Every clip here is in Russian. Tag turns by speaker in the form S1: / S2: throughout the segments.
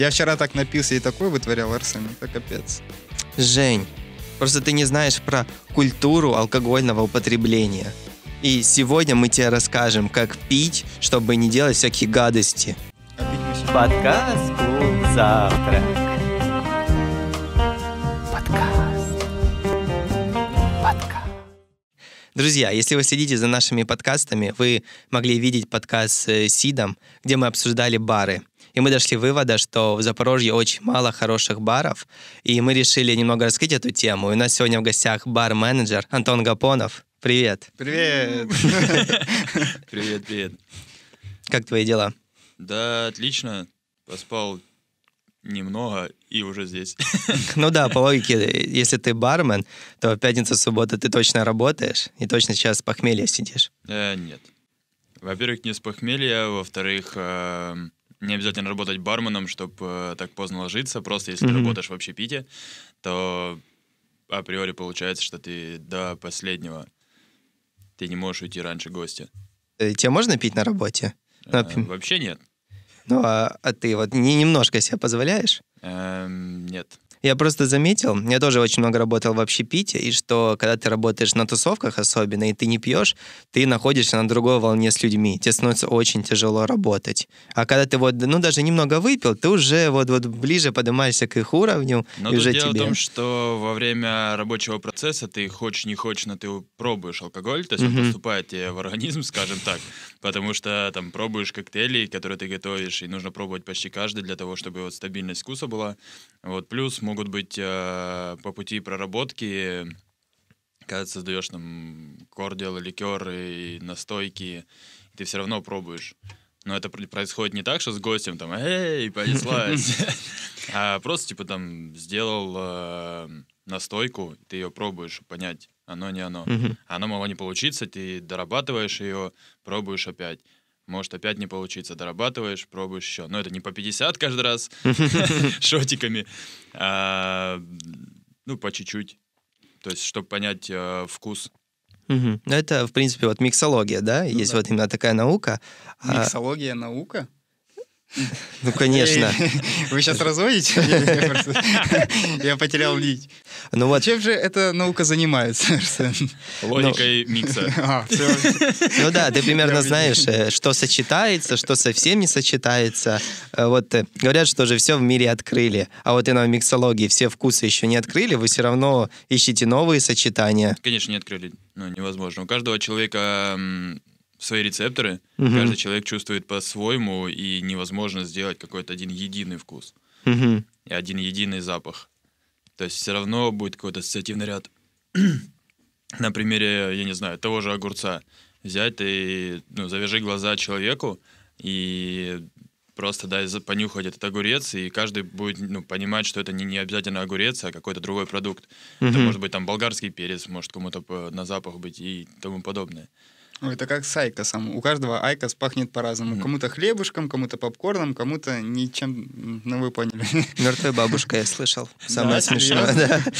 S1: Я вчера так напился и такой вытворял, Арсен, это капец.
S2: Жень, просто ты не знаешь про культуру алкогольного употребления. И сегодня мы тебе расскажем, как пить, чтобы не делать всякие гадости.
S3: Подкаст «Клуб Завтрак». Подкаст. Подкаст.
S2: Друзья, если вы следите за нашими подкастами, вы могли видеть подкаст с Сидом, где мы обсуждали бары. И мы дошли вывода, что в Запорожье очень мало хороших баров, и мы решили немного раскрыть эту тему. И у нас сегодня в гостях бар-менеджер Антон Гапонов. Привет.
S1: Привет.
S4: Привет, привет.
S2: Как твои дела?
S4: Да, отлично. Поспал немного и уже здесь.
S2: Ну да, по логике, если ты бармен, то в пятницу, субботу ты точно работаешь и точно сейчас с похмелья сидишь.
S4: Э, нет. Во-первых, не с похмелья, во-вторых, э, не обязательно работать барменом, чтобы так поздно ложиться. Просто если
S2: Мгм.
S4: ты работаешь в общепите, то априори получается, что ты до последнего ты не можешь уйти раньше гостя.
S2: Э, Тебе можно пить на работе?
S4: Э,
S2: Напим-
S4: вообще нет.
S2: Ну, а, а ты вот не, немножко себе позволяешь?
S4: Эм, нет.
S2: Я просто заметил, я тоже очень много работал в общепите, и что когда ты работаешь на тусовках особенно, и ты не пьешь, ты находишься на другой волне с людьми, тебе становится очень тяжело работать. А когда ты вот, ну, даже немного выпил, ты уже вот, вот ближе поднимаешься к их уровню,
S4: Но
S2: и уже
S4: дело
S2: тебе...
S4: в том, что во время рабочего процесса ты хочешь, не хочешь, но ты пробуешь алкоголь, то есть он
S2: Мгм.
S4: поступает тебе в организм, скажем так, потому что там пробуешь коктейли, которые ты готовишь, и нужно пробовать почти каждый для того, чтобы вот стабильность вкуса была. Вот плюс могут быть э, по пути проработки, когда ты создаешь там кордиал, ликеры, и настойки, ты все равно пробуешь. Но это пр- происходит не так, что с гостем там, эй, понеслась. А просто, типа, там, сделал э, настойку, ты ее пробуешь, понять, оно не оно.
S2: Мгм.
S4: Оно могло не получиться, ты дорабатываешь ее, пробуешь опять. Может опять не получиться, дорабатываешь, пробуешь еще. Но это не по 50 каждый раз шотиками, а, ну, по чуть-чуть. То есть, чтобы понять э, вкус.
S2: Мгм. Ну, это, в принципе, вот миксология, да? Есть
S1: да.
S2: вот именно такая наука. А,
S1: Миксология наука?
S2: ну, конечно.
S1: Вы сейчас разводите? Я потерял нить.
S2: Ну вот,
S1: Чем же эта наука занимается, Арсен?
S4: Логикой микса.
S1: А.
S2: Ну да, ты примерно знаешь, э, что сочетается, что совсем не сочетается. Э, Вот э, говорят, что же все в мире открыли, а вот и на миксологии все вкусы еще не открыли, вы все равно ищете новые сочетания.
S4: Конечно, не открыли. Ну, невозможно. У каждого человека свои рецепторы.
S2: Мгм.
S4: Каждый человек чувствует по-своему, и невозможно сделать какой-то один единый вкус
S2: Мгм.
S4: и один единый запах. То есть все равно будет какой-то ассоциативный ряд. На примере, я не знаю, того же огурца. Взять и ну, завяжи глаза человеку и просто дай понюхать этот огурец, и каждый будет ну, понимать, что это не, не обязательно огурец, а какой-то другой продукт. Это
S2: Мгм.
S4: может быть там болгарский перец, может кому-то на запах быть и тому подобное.
S1: Ой, Это как с айкосом. У каждого айкос пахнет по-разному.
S4: Мгм.
S1: Кому-то хлебушком, кому-то попкорном, кому-то ничем. Ну, вы поняли.
S2: Мертвая бабушка, я слышал. Самое
S1: Да,
S2: смешное,
S1: серьезно?
S2: да.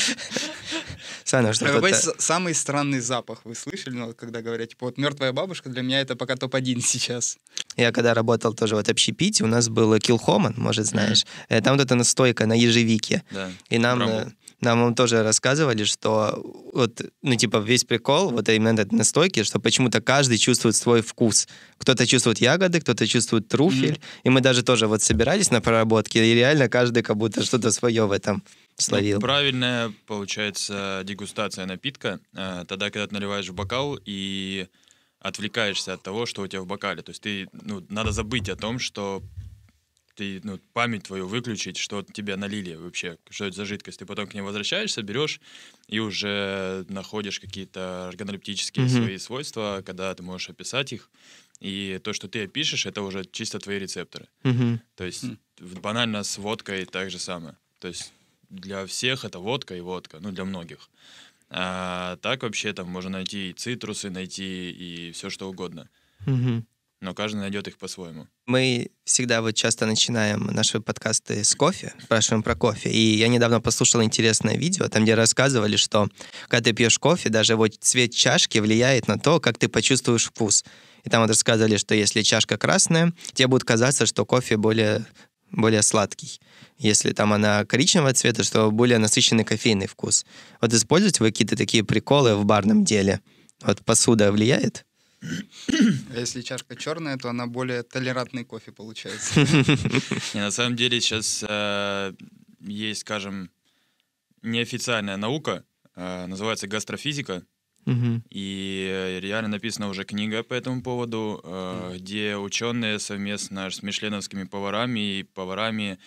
S2: Саня, что
S1: Какой самый странный запах вы слышали, ну, когда говорят, типа, вот мертвая бабушка для меня это пока топ-1 сейчас.
S2: Я когда работал тоже вот общепите, у нас был Килхоман, может, знаешь. Э, Там вот эта настойка на ежевике.
S4: Да.
S2: И нам,
S4: Брамбл.
S2: Нам тоже рассказывали, что вот, ну, типа, весь прикол, вот именно этой настойки, что почему-то каждый чувствует свой вкус. Кто-то чувствует ягоды, кто-то чувствует труфель. И мы даже тоже вот собирались на проработке, и реально каждый как будто что-то свое в этом словил.
S4: Ну, правильная, получается, дегустация напитка э, тогда, когда ты наливаешь в бокал и отвлекаешься от того, что у тебя в бокале. То есть ты, ну, надо забыть о том, что ты, ну, память твою выключить, что тебе налили вообще, что это за жидкость. Ты потом к ней возвращаешься, берешь и уже находишь какие-то органолептические
S2: Мгм.
S4: свои свойства, когда ты можешь описать их. И то, что ты опишешь, это уже чисто твои рецепторы.
S2: Мгм.
S4: То есть в- банально с водкой так же самое. То есть для всех это водка и водка, ну для многих. А так вообще там можно найти и цитрусы, найти и все что угодно.
S2: Мгм.
S4: Но каждый найдет их по-своему.
S2: Мы всегда вот часто начинаем наши подкасты с кофе, спрашиваем про кофе. И я недавно послушал интересное видео, там, где рассказывали, что когда ты пьешь кофе, даже вот цвет чашки влияет на то, как ты почувствуешь вкус. И там вот рассказывали, что если чашка красная, тебе будет казаться, что кофе более более сладкий. Если там она коричневого цвета, что более насыщенный кофейный вкус. Вот используете вы какие-то такие приколы в барном деле? Вот посуда влияет?
S1: А если чашка черная, то она более толерантный кофе получается.
S4: Не, на самом деле сейчас э, есть, скажем, неофициальная наука, э, называется гастрофизика, и э, реально написана уже книга по этому поводу, э, где ученые совместно с мишленовскими поварами и поварами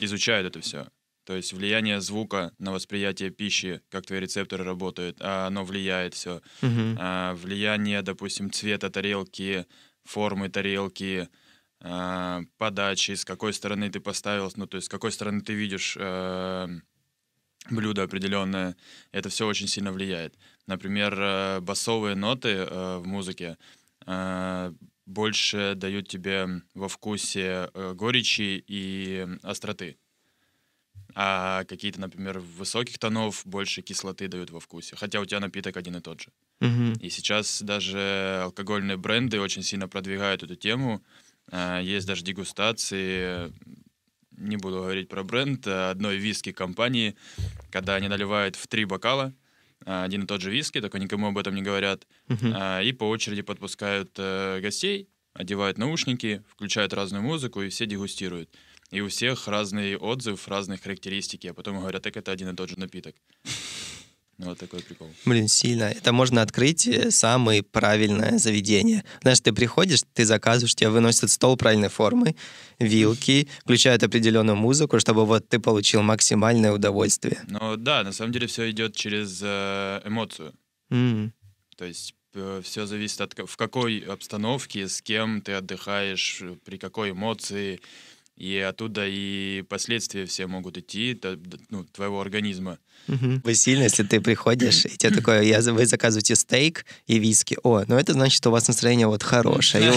S4: изучают это все. То есть влияние звука на восприятие пищи, как твои рецепторы работают, а оно влияет все.
S2: Мгм.
S4: а, влияние, допустим, цвета тарелки, формы тарелки, а, подачи, с какой стороны ты поставил, ну, то есть с какой стороны ты видишь э, блюдо определенное, это все очень сильно влияет. Например, э, басовые ноты э, в музыке э, больше дают тебе во вкусе э, горечи и остроты. А какие-то, например, высоких тонов больше кислоты дают во вкусе. Хотя у тебя напиток один и тот же.
S2: Мгм.
S4: И сейчас даже алкогольные бренды очень сильно продвигают эту тему. А, Есть даже дегустации, не буду говорить про бренд, а одной виски-компании, когда они наливают в три бокала а, один и тот же виски, только никому об этом не говорят, а, и по очереди подпускают э, гостей, одевают наушники, включают разную музыку, и все дегустируют. И у всех разный отзыв, разные характеристики, а потом говорят, так это один и тот же напиток. Ну, Вот такой прикол.
S2: Блин, сильно. Это можно открыть э, самое правильное заведение. Знаешь, ты приходишь, ты заказываешь, тебе выносят стол правильной формы, вилки, включают определенную музыку, чтобы вот ты получил максимальное удовольствие.
S4: Но да, на самом деле все идет через э, эмоцию.
S2: М.
S4: То есть все зависит от в какой обстановке, с кем ты отдыхаешь, э, при какой эмоции. И оттуда и последствия все могут идти т- д- ну, твоего организма.
S2: Вы сильно, если ты приходишь, и тебе такое, я, вы заказываете стейк и виски. О, ну это значит, что у вас настроение вот хорошее.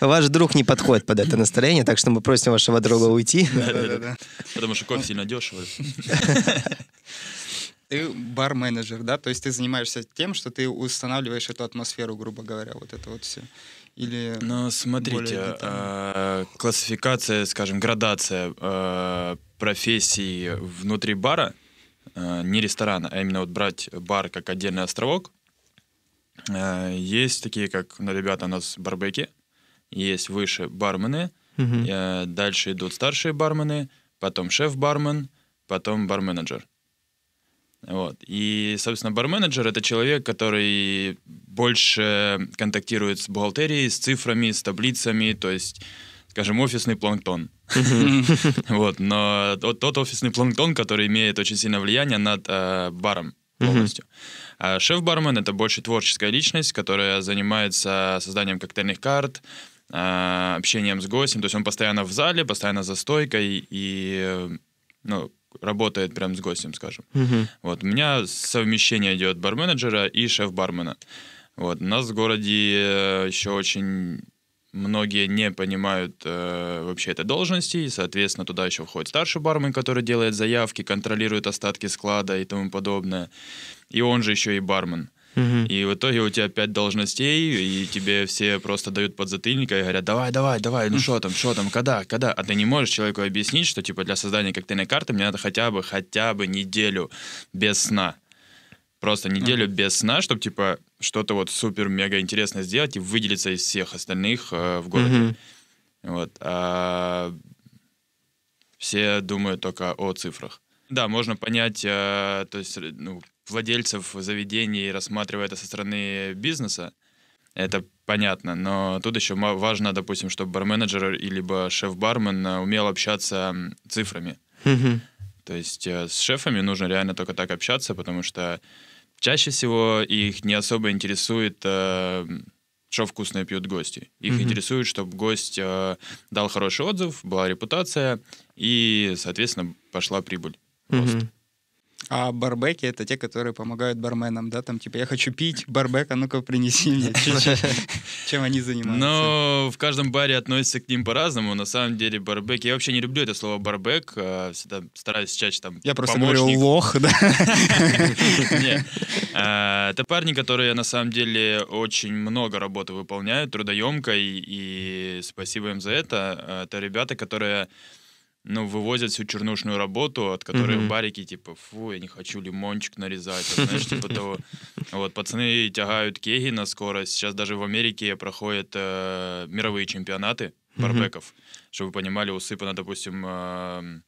S2: И ваш друг не подходит под это настроение, так что мы просим вашего друга уйти.
S4: Потому что кофе сильно дешевый.
S1: Ты бар-менеджер, да? То есть ты занимаешься тем, что ты устанавливаешь эту атмосферу, грубо говоря, вот это вот все. Или...
S4: Но
S1: Более
S4: смотрите, э, классификация, скажем, градация э, профессий внутри бара, э, не ресторана, а именно вот брать бар как отдельный островок, э, есть такие, как ну, ребята у нас барбеки, есть выше бармены, э, дальше идут старшие бармены, потом шеф-бармен, потом бар-менеджер. Вот. И, собственно, бар-менеджер — это человек, который больше контактирует с бухгалтерией, с цифрами, с таблицами, то есть, скажем, офисный планктон. Вот. Но тот, офисный планктон, который имеет очень сильное влияние над э, баром полностью. А шеф-бармен — это больше творческая личность, которая занимается созданием коктейльных карт, а, общением с гостем. То есть он постоянно в зале, постоянно за стойкой и э, ну, работает прям с гостем, скажем.
S2: Мгм.
S4: Вот, у меня совмещение идет барменеджера и шеф-бармена. Вот, у нас в городе э, еще очень многие не понимают э, вообще этой должности, и, соответственно, туда еще входит старший бармен, который делает заявки, контролирует остатки склада и тому подобное. И он же еще и бармен. И в итоге у тебя пять должностей, и тебе все просто дают подзатыльника и говорят, давай, давай, давай, ну что там, что там, когда, когда? А ты не можешь человеку объяснить, что типа для создания коктейльной карты мне надо хотя бы, хотя бы неделю без сна. Просто неделю без сна, чтобы типа что-то вот супер-мега интересное сделать и выделиться из всех остальных э, в городе. Вот. А все думают только о цифрах. Да, можно понять, э, то есть, ну, владельцев заведений, рассматривая это со стороны бизнеса, это понятно, но тут еще важно, допустим, чтобы барменеджер или шеф-бармен э, умел общаться цифрами. То есть э, с шефами нужно реально только так общаться, потому что чаще всего их не особо интересует, э, что вкусное пьют гости. Их
S2: Мгм.
S4: интересует, чтобы гость дал хороший отзыв, была репутация и, соответственно, пошла прибыль.
S2: Мгм.
S1: А барбеки — это те, которые помогают барменам, да? Там типа, я хочу пить, барбек, а ну-ка принеси мне. Чем- они занимаются?
S4: Но в каждом баре относятся к ним по-разному. На самом деле барбек... Я вообще не люблю это слово барбек. а, Всегда стараюсь чаще там
S1: Я просто говорю лох, да?
S4: А, Это парни, которые на самом деле очень много работы выполняют, трудоемкой, и спасибо им за это. А, Это ребята, которые ну, вывозят всю чернушную работу, от которой
S2: Мгм.
S4: барики, типа, фу, я не хочу лимончик нарезать, там, знаешь, типа того. Вот, пацаны тягают кеги на скорость. Сейчас даже в Америке проходят э, мировые чемпионаты барбеков. Чтобы вы понимали, усыпана, допустим, э,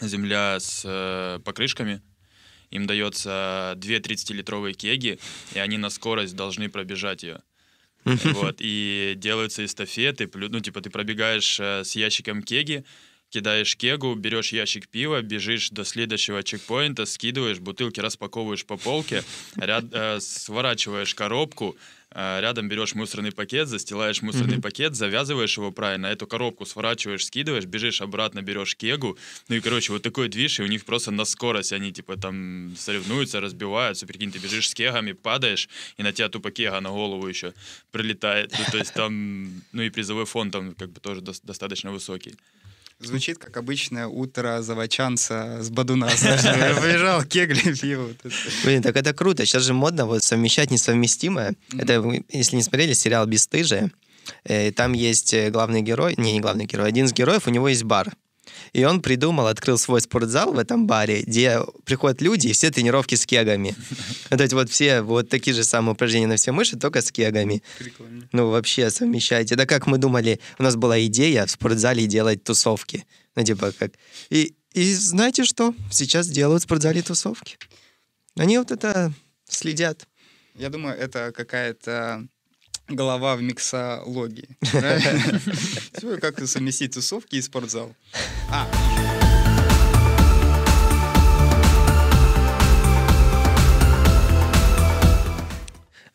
S4: земля с э, покрышками. Им дается две 30-литровые кеги, и они на скорость должны пробежать ее. Вот, и делаются эстафеты, ну, типа, ты пробегаешь э, с ящиком кеги, кидаешь кегу, берешь ящик пива, бежишь до следующего чекпоинта, скидываешь, бутылки распаковываешь по полке, ряд- э, сворачиваешь коробку, э, рядом берешь мусорный пакет, застилаешь мусорный пакет, завязываешь его правильно, эту коробку сворачиваешь, скидываешь, бежишь обратно, берешь кегу, ну и, короче, вот такой движ, и у них просто на скорость они, типа, там соревнуются, разбиваются, прикинь, ты бежишь с кегами, падаешь, и на тебя тупо кега на голову еще прилетает, ну, то есть там, ну и призовой фонд там как бы тоже дос- достаточно высокий.
S1: Звучит как обычное утро заводчанца с Бадуна. Побежал, кегли, пиво.
S2: Блин, так это круто. Сейчас же модно вот совмещать несовместимое. Это, если не смотрели, сериал «Бесстыжие». Э, Там есть э, главный герой, не, не главный герой, один из героев, у него есть бар. И он придумал, открыл свой спортзал в этом баре, где приходят люди, и все тренировки с кегами. То есть вот все вот такие же самые упражнения на все мышцы, только с кегами.
S1: Прикольно.
S2: Ну, вообще совмещать. Это как мы думали, у нас была идея в спортзале делать тусовки. Ну, типа как... И, и знаете что? Сейчас делают в спортзале тусовки. Они вот это следят.
S1: Я думаю, это какая-то голова в миксологии. Как совместить тусовки и спортзал. А,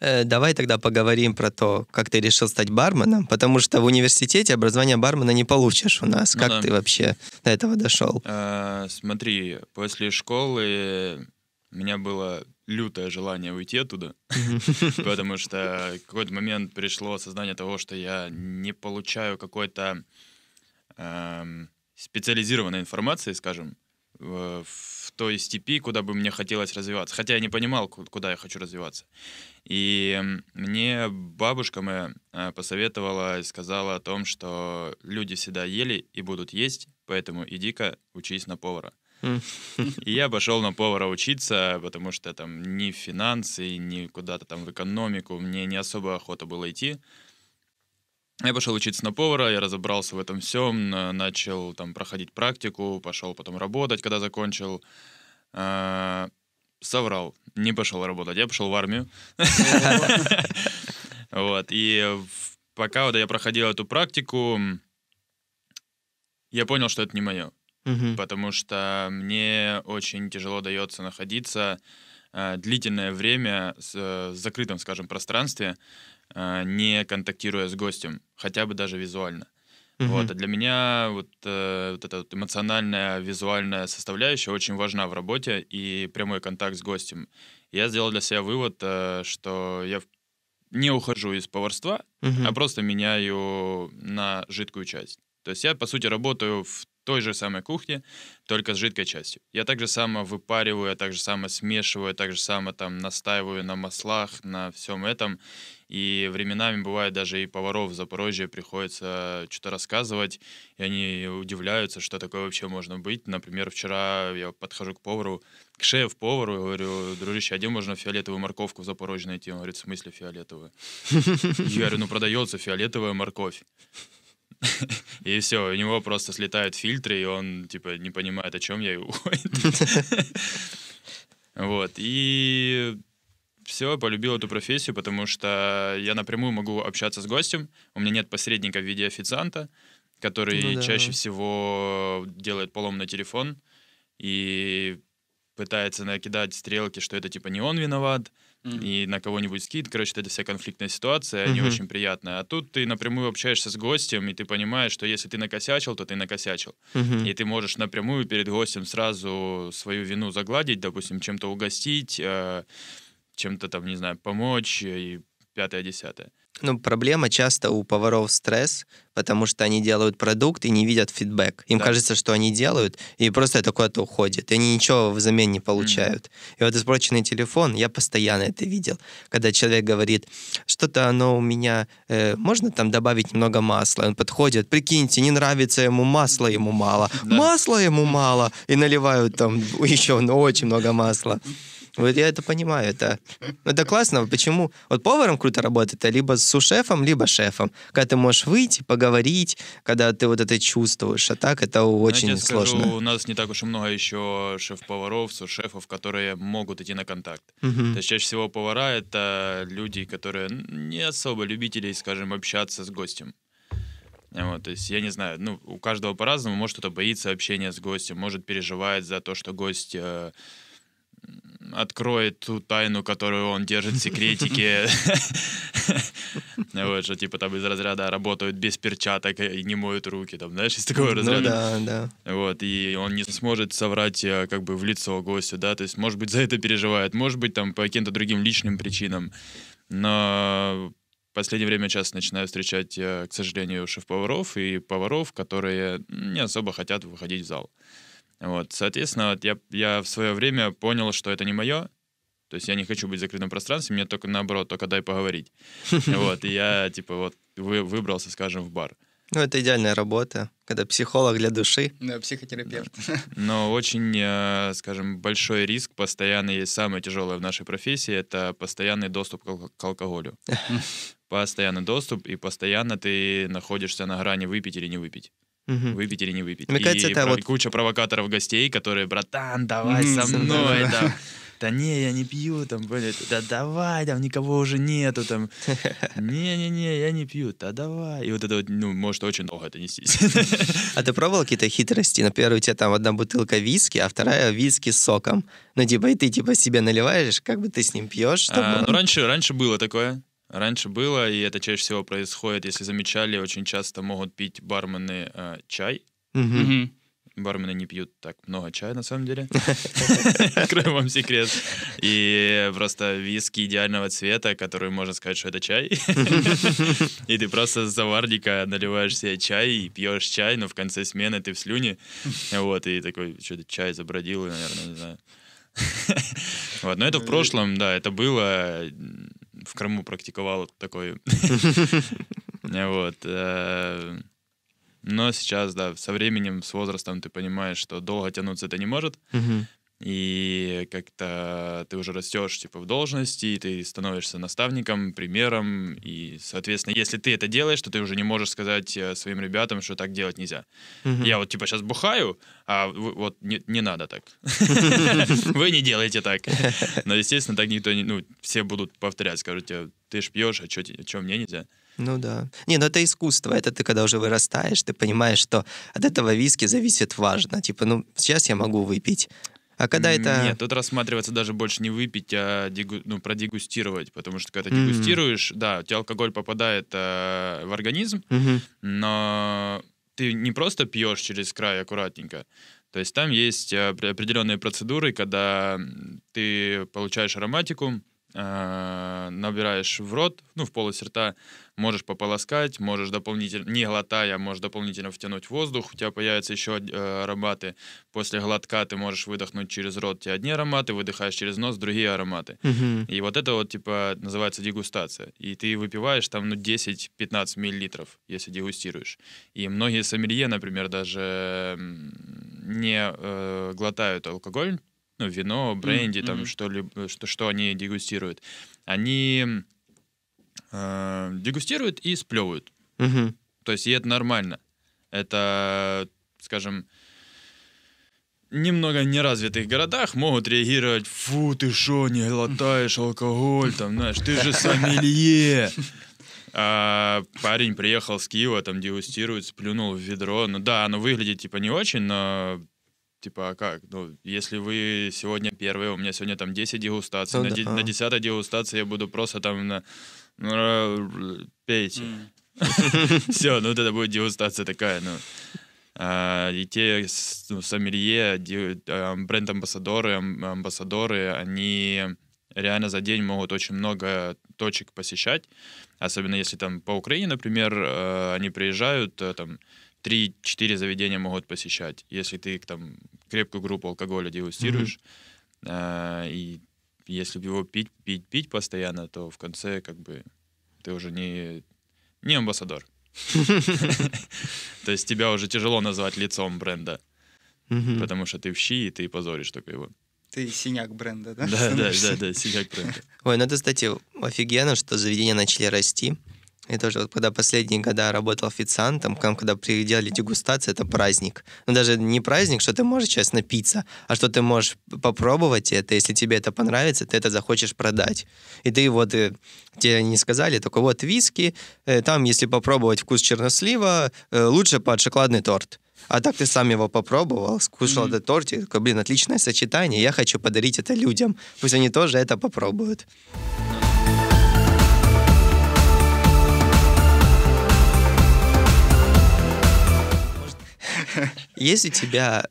S2: Э, давай тогда поговорим про то, как ты решил стать барменом, потому что в университете образование бармена не получишь у нас.
S4: Ну
S2: как
S4: да.
S2: ты вообще до этого дошел?
S4: А, Смотри, после школы у меня было лютое желание уйти оттуда, потому что в какой-то момент пришло осознание того, что я не получаю какой-то эм, специализированной информации, скажем, в, той степи, куда бы мне хотелось развиваться. Хотя я не понимал, ку- куда я хочу развиваться. И мне бабушка моя э, посоветовала и сказала о том, что люди всегда ели и будут есть, поэтому иди-ка учись на повара. И я пошел на повара учиться, потому что там ни в финансы, ни куда-то там в экономику мне не особо охота было идти. Я пошел учиться на повара, я разобрался в этом всем, на- начал там проходить практику, пошел потом работать, когда закончил. А, Соврал, не пошел работать, я пошел в армию. Вот, и пока вот я проходил эту практику, я понял, что это не мое
S2: Мгм.
S4: потому что мне очень тяжело дается находиться э, длительное время с, э, в закрытом, скажем, пространстве, э, не контактируя с гостем, хотя бы даже визуально.
S2: Мгм.
S4: Вот, а для меня вот, э, вот эта вот эмоциональная, визуальная составляющая очень важна в работе и прямой контакт с гостем. Я сделал для себя вывод, э, что я не ухожу из поварства,
S2: Мгм.
S4: а просто меняю на жидкую часть. То есть я, по сути, работаю в той же самой кухне, только с жидкой частью. Я так же само выпариваю, я так же само смешиваю, так же само там настаиваю на маслах, на всем этом. И временами бывает даже и поваров в Запорожье приходится что-то рассказывать, и они удивляются, что такое вообще можно быть. Например, вчера я подхожу к повару, к шеф-повару, говорю, дружище, а где можно фиолетовую морковку в Запорожье найти? Он говорит, в смысле фиолетовую? Я говорю, ну продается фиолетовая морковь. И все, у него просто слетают фильтры, и он, типа, не понимает, о чем я, и уходит. Вот, и все, полюбил эту профессию, потому что я напрямую могу общаться с гостем, у меня нет посредника в виде официанта, который
S2: Ну да.
S4: чаще всего делает поломный телефон и пытается накидать стрелки, что это типа не он виноват,
S1: Мгм.
S4: и на кого-нибудь скид. Короче, это вся конфликтная ситуация, не
S2: Мгм.
S4: очень приятная. А тут ты напрямую общаешься с гостем, и ты понимаешь, что если ты накосячил, то ты накосячил.
S2: Мгм.
S4: И ты можешь напрямую перед гостем сразу свою вину загладить, допустим, чем-то угостить, э, чем-то там, не знаю, помочь э, и пятое-десятое.
S2: Ну, проблема часто у поваров стресс, потому что они делают продукт и не видят фидбэк. Им
S4: Да.
S2: кажется, что они делают, и просто это куда-то уходит. И они ничего взамен не получают. И вот испорченный телефон, я постоянно это видел. Когда человек говорит, что-то оно у меня, э, можно там добавить немного масла? Он подходит, прикиньте, не нравится ему, масла ему мало.
S4: Да.
S2: Масла ему мало. И наливают там еще ну, очень много масла. Вот я это понимаю, это, это классно. Почему? Вот поваром круто работает, а либо с сушефом, либо шефом. Когда ты можешь выйти, поговорить, когда ты вот это чувствуешь. А так это очень
S4: я тебе скажу,
S2: сложно.
S4: у нас не так уж и много еще шеф-поваров, сушефов, которые могут идти на контакт.
S2: Мгм.
S4: То есть чаще всего повара — это люди, которые не особо любители, скажем, общаться с гостем. Вот, то есть, я не знаю, ну, у каждого по-разному. Может, кто-то боится общения с гостем, может, переживает за то, что гость э, откроет ту тайну, которую он держит в секретике. Вот, что типа там из разряда работают без перчаток и не моют руки, там, знаешь, из такого
S2: Ну
S4: разряда.
S2: да, да.
S4: Вот, и он не сможет соврать э, как бы в лицо гостю, да, то есть, может быть, за это переживает, может быть, там по каким-то другим личным причинам, но в последнее время часто начинаю встречать, э, к сожалению, шеф-поваров и поваров, которые не особо хотят выходить в зал. Вот, соответственно, вот я, я в свое время понял, что это не мое, то есть я не хочу быть в закрытом пространстве, мне только наоборот, только дай поговорить. Вот, и я, типа, вот вы, выбрался, скажем, в бар.
S2: Ну, это идеальная работа, когда психолог для души.
S1: Да, психотерапевт.
S4: Но очень, э, скажем, большой риск постоянный, самое тяжелое в нашей профессии, это постоянный доступ к алкоголю. Постоянный доступ, и постоянно ты находишься на грани выпить или не выпить.
S2: Мгм.
S4: Выпить или не выпить.
S2: Мне кажется,
S4: и
S2: это
S4: про-
S2: вот-
S4: куча провокаторов гостей, которые, братан, давай со мной,
S1: да.
S4: Да не, я не пью, там, блядь, да давай, там никого уже нету, там. Не-не-не, я не пью, да давай. И вот это вот, ну, может очень долго это нестись.
S2: А ты пробовал какие-то хитрости? Например, у тебя там одна бутылка виски, а вторая виски с соком. Ну, типа, и ты типа себе наливаешь, как бы ты с ним пьешь, чтобы...
S4: А, ну, раньше, раньше было такое. Раньше было, и это чаще всего происходит, если замечали, очень часто могут пить бармены э, чай.
S2: Мгм.
S4: Бармены не пьют так много чая, на самом деле. Открою вам секрет. И просто виски идеального цвета, который можно сказать, что это чай. И ты просто с заварника наливаешь себе чай и пьешь чай, но в конце смены ты в слюне. Вот, и такой, что-то чай забродил, наверное, не знаю. Вот, но это в прошлом, да, это было. В Крыму практиковал такой. Вот. э, Но сейчас, да, со временем, с возрастом ты понимаешь, что долго тянуться это не может. И как-то ты уже растешь типа в должности, и ты становишься наставником, примером, и, соответственно, если ты это делаешь, то ты уже не можешь сказать э, своим ребятам, что так делать нельзя.
S2: Мгм.
S4: Я вот типа сейчас бухаю, а вы- вот не, не надо так. Вы не делаете так. Но, естественно, так никто не... Ну, все будут повторять, скажут тебе, ты ж пьешь, а что мне нельзя?
S2: Ну да. Не, ну это искусство. Это ты когда уже вырастаешь, ты понимаешь, что от этого виски зависит важно. Типа, ну, сейчас я могу выпить. А когда это...
S4: Нет, тут рассматривается даже больше не выпить, а дегу- ну, продегустировать. Потому что когда ты
S2: Мгм.
S4: дегустируешь, да, у тебя алкоголь попадает э, в организм,
S2: Мгм.
S4: но ты не просто пьешь через край аккуратненько. То есть там есть э, опре- определенные процедуры, когда ты получаешь ароматику, набираешь в рот, ну, в полость рта, можешь пополоскать, можешь дополнительно, не глотая, можешь дополнительно втянуть воздух, у тебя появятся еще э, ароматы. После глотка ты можешь выдохнуть через рот, у тебя одни ароматы, выдыхаешь через нос другие ароматы.
S2: Мгм.
S4: И вот это вот, типа, называется дегустация. И ты выпиваешь там, ну, 10-15 миллилитров, если дегустируешь. И многие сомелье, например, даже не э, глотают алкоголь, ну, вино, бренди,
S1: Мгм.
S4: там, что-либо, что, что они дегустируют. Они э, дегустируют и сплевывают.
S2: Мгм.
S4: То есть и это нормально. Это, скажем, немного неразвитых городах могут реагировать, фу, ты шо, не глотаешь алкоголь, там, знаешь, ты же сомелье. А парень приехал с Киева, там дегустирует, сплюнул в ведро. Ну да, оно выглядит типа не очень, но типа, а как? Ну, если вы сегодня первые, у меня сегодня там 10 дегустаций,
S2: Ну
S4: на,
S2: да.
S4: де- на 10 дегустации я буду просто там на... ну, Пейте. Все, ну вот это будет дегустация такая, ну. А, и те с- ну, сомелье, а, бренд-амбассадоры, ам- амбассадоры, они реально за день могут очень много точек посещать. Особенно если там по Украине, например, э, они приезжают, э, там 3-4 заведения могут посещать. Если ты там крепкую группу алкоголя дегустируешь, а, и если его пить, пить, пить постоянно, то в конце как бы ты уже не, не амбассадор. То есть тебя уже тяжело назвать лицом бренда, потому что ты в щи, и ты позоришь только его.
S1: Ты синяк бренда, да?
S4: Да, да, да, да, синяк бренда.
S2: Ой, ну это, кстати, офигенно, что заведения начали расти. И тоже вот когда последние года работал официантом, к нам, когда приделали дегустации, это праздник. Ну даже не праздник, что ты можешь сейчас напиться, а что ты можешь попробовать это, если тебе это понравится, ты это захочешь продать. И ты вот, э, тебе не сказали, только вот виски, э, там, если попробовать вкус чернослива, э, лучше под шоколадный торт. А так ты сам его попробовал, скушал
S1: Мгм.
S2: этот торт, и такой, блин, отличное сочетание, я хочу подарить это людям. Пусть они тоже это попробуют. Есть у тебя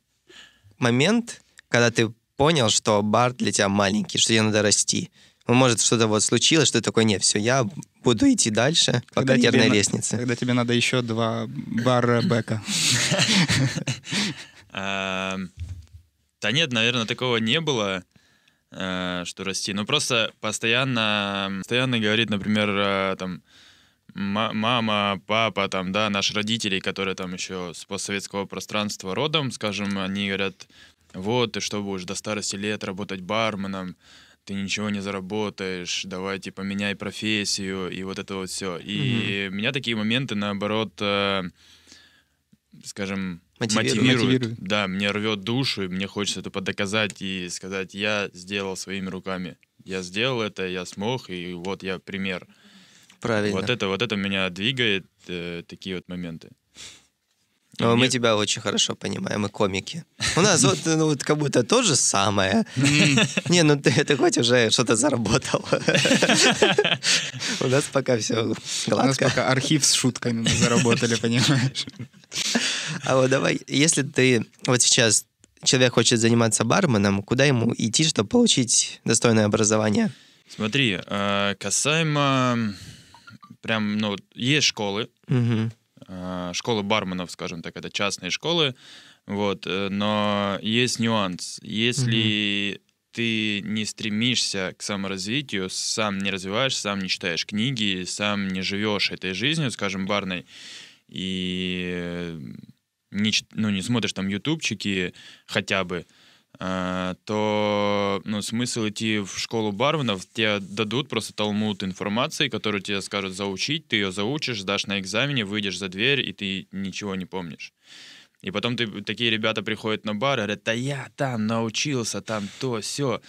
S2: момент, когда ты понял, что бар для тебя маленький, что тебе надо расти? Ну, может, что-то вот случилось, что ты такой, нет, все, я буду идти дальше по
S1: Когда
S2: карьерной лестнице.
S1: Когда тебе надо еще два бара бэка.
S4: А, Да нет, наверное, такого не было, э, что расти. Ну, просто постоянно, постоянно говорит, например, э, там, мама, папа, там, да, наши родители, которые там еще с постсоветского пространства родом, скажем, они говорят, вот, ты что будешь до старости лет работать барменом, ты ничего не заработаешь, давай, типа, меняй профессию, и вот это вот все. И меня такие моменты, наоборот, э, скажем,
S2: Мотивируют.
S4: мотивируют.
S1: Мотивируют.
S4: Да, мне рвет душу, и мне хочется это подоказать и сказать, я сделал своими руками. Я сделал это, я смог, и вот я пример.
S2: Правильно.
S4: Вот это, вот это меня двигает, э, такие вот моменты.
S2: Но мы
S4: мне-
S2: тебя очень хорошо понимаем, мы комики. У нас вот, ну, вот как будто то же самое. Не, ну ты, ты хоть уже что-то заработал. У нас пока все
S1: У нас
S2: гладко.
S1: пока архив с шутками мы заработали, понимаешь?
S2: А вот давай, если ты вот сейчас человек хочет заниматься барменом, куда ему идти, чтобы получить достойное образование?
S4: Смотри, э, касаемо прям, ну, есть школы, э, школы барменов, скажем так, это частные школы, вот, э, но есть нюанс. Если ты не стремишься к саморазвитию, сам не развиваешь, сам не читаешь книги, сам не живешь этой жизнью, скажем, барной, и э, не, ну, не смотришь там ютубчики хотя бы, то ну, смысл идти в школу барменов, тебе дадут просто талмуд информации, которую тебе скажут заучить, ты ее заучишь, сдашь на экзамене, выйдешь за дверь, и ты ничего не помнишь. И потом ты, такие ребята приходят на бар и говорят, да я там научился, там то, все.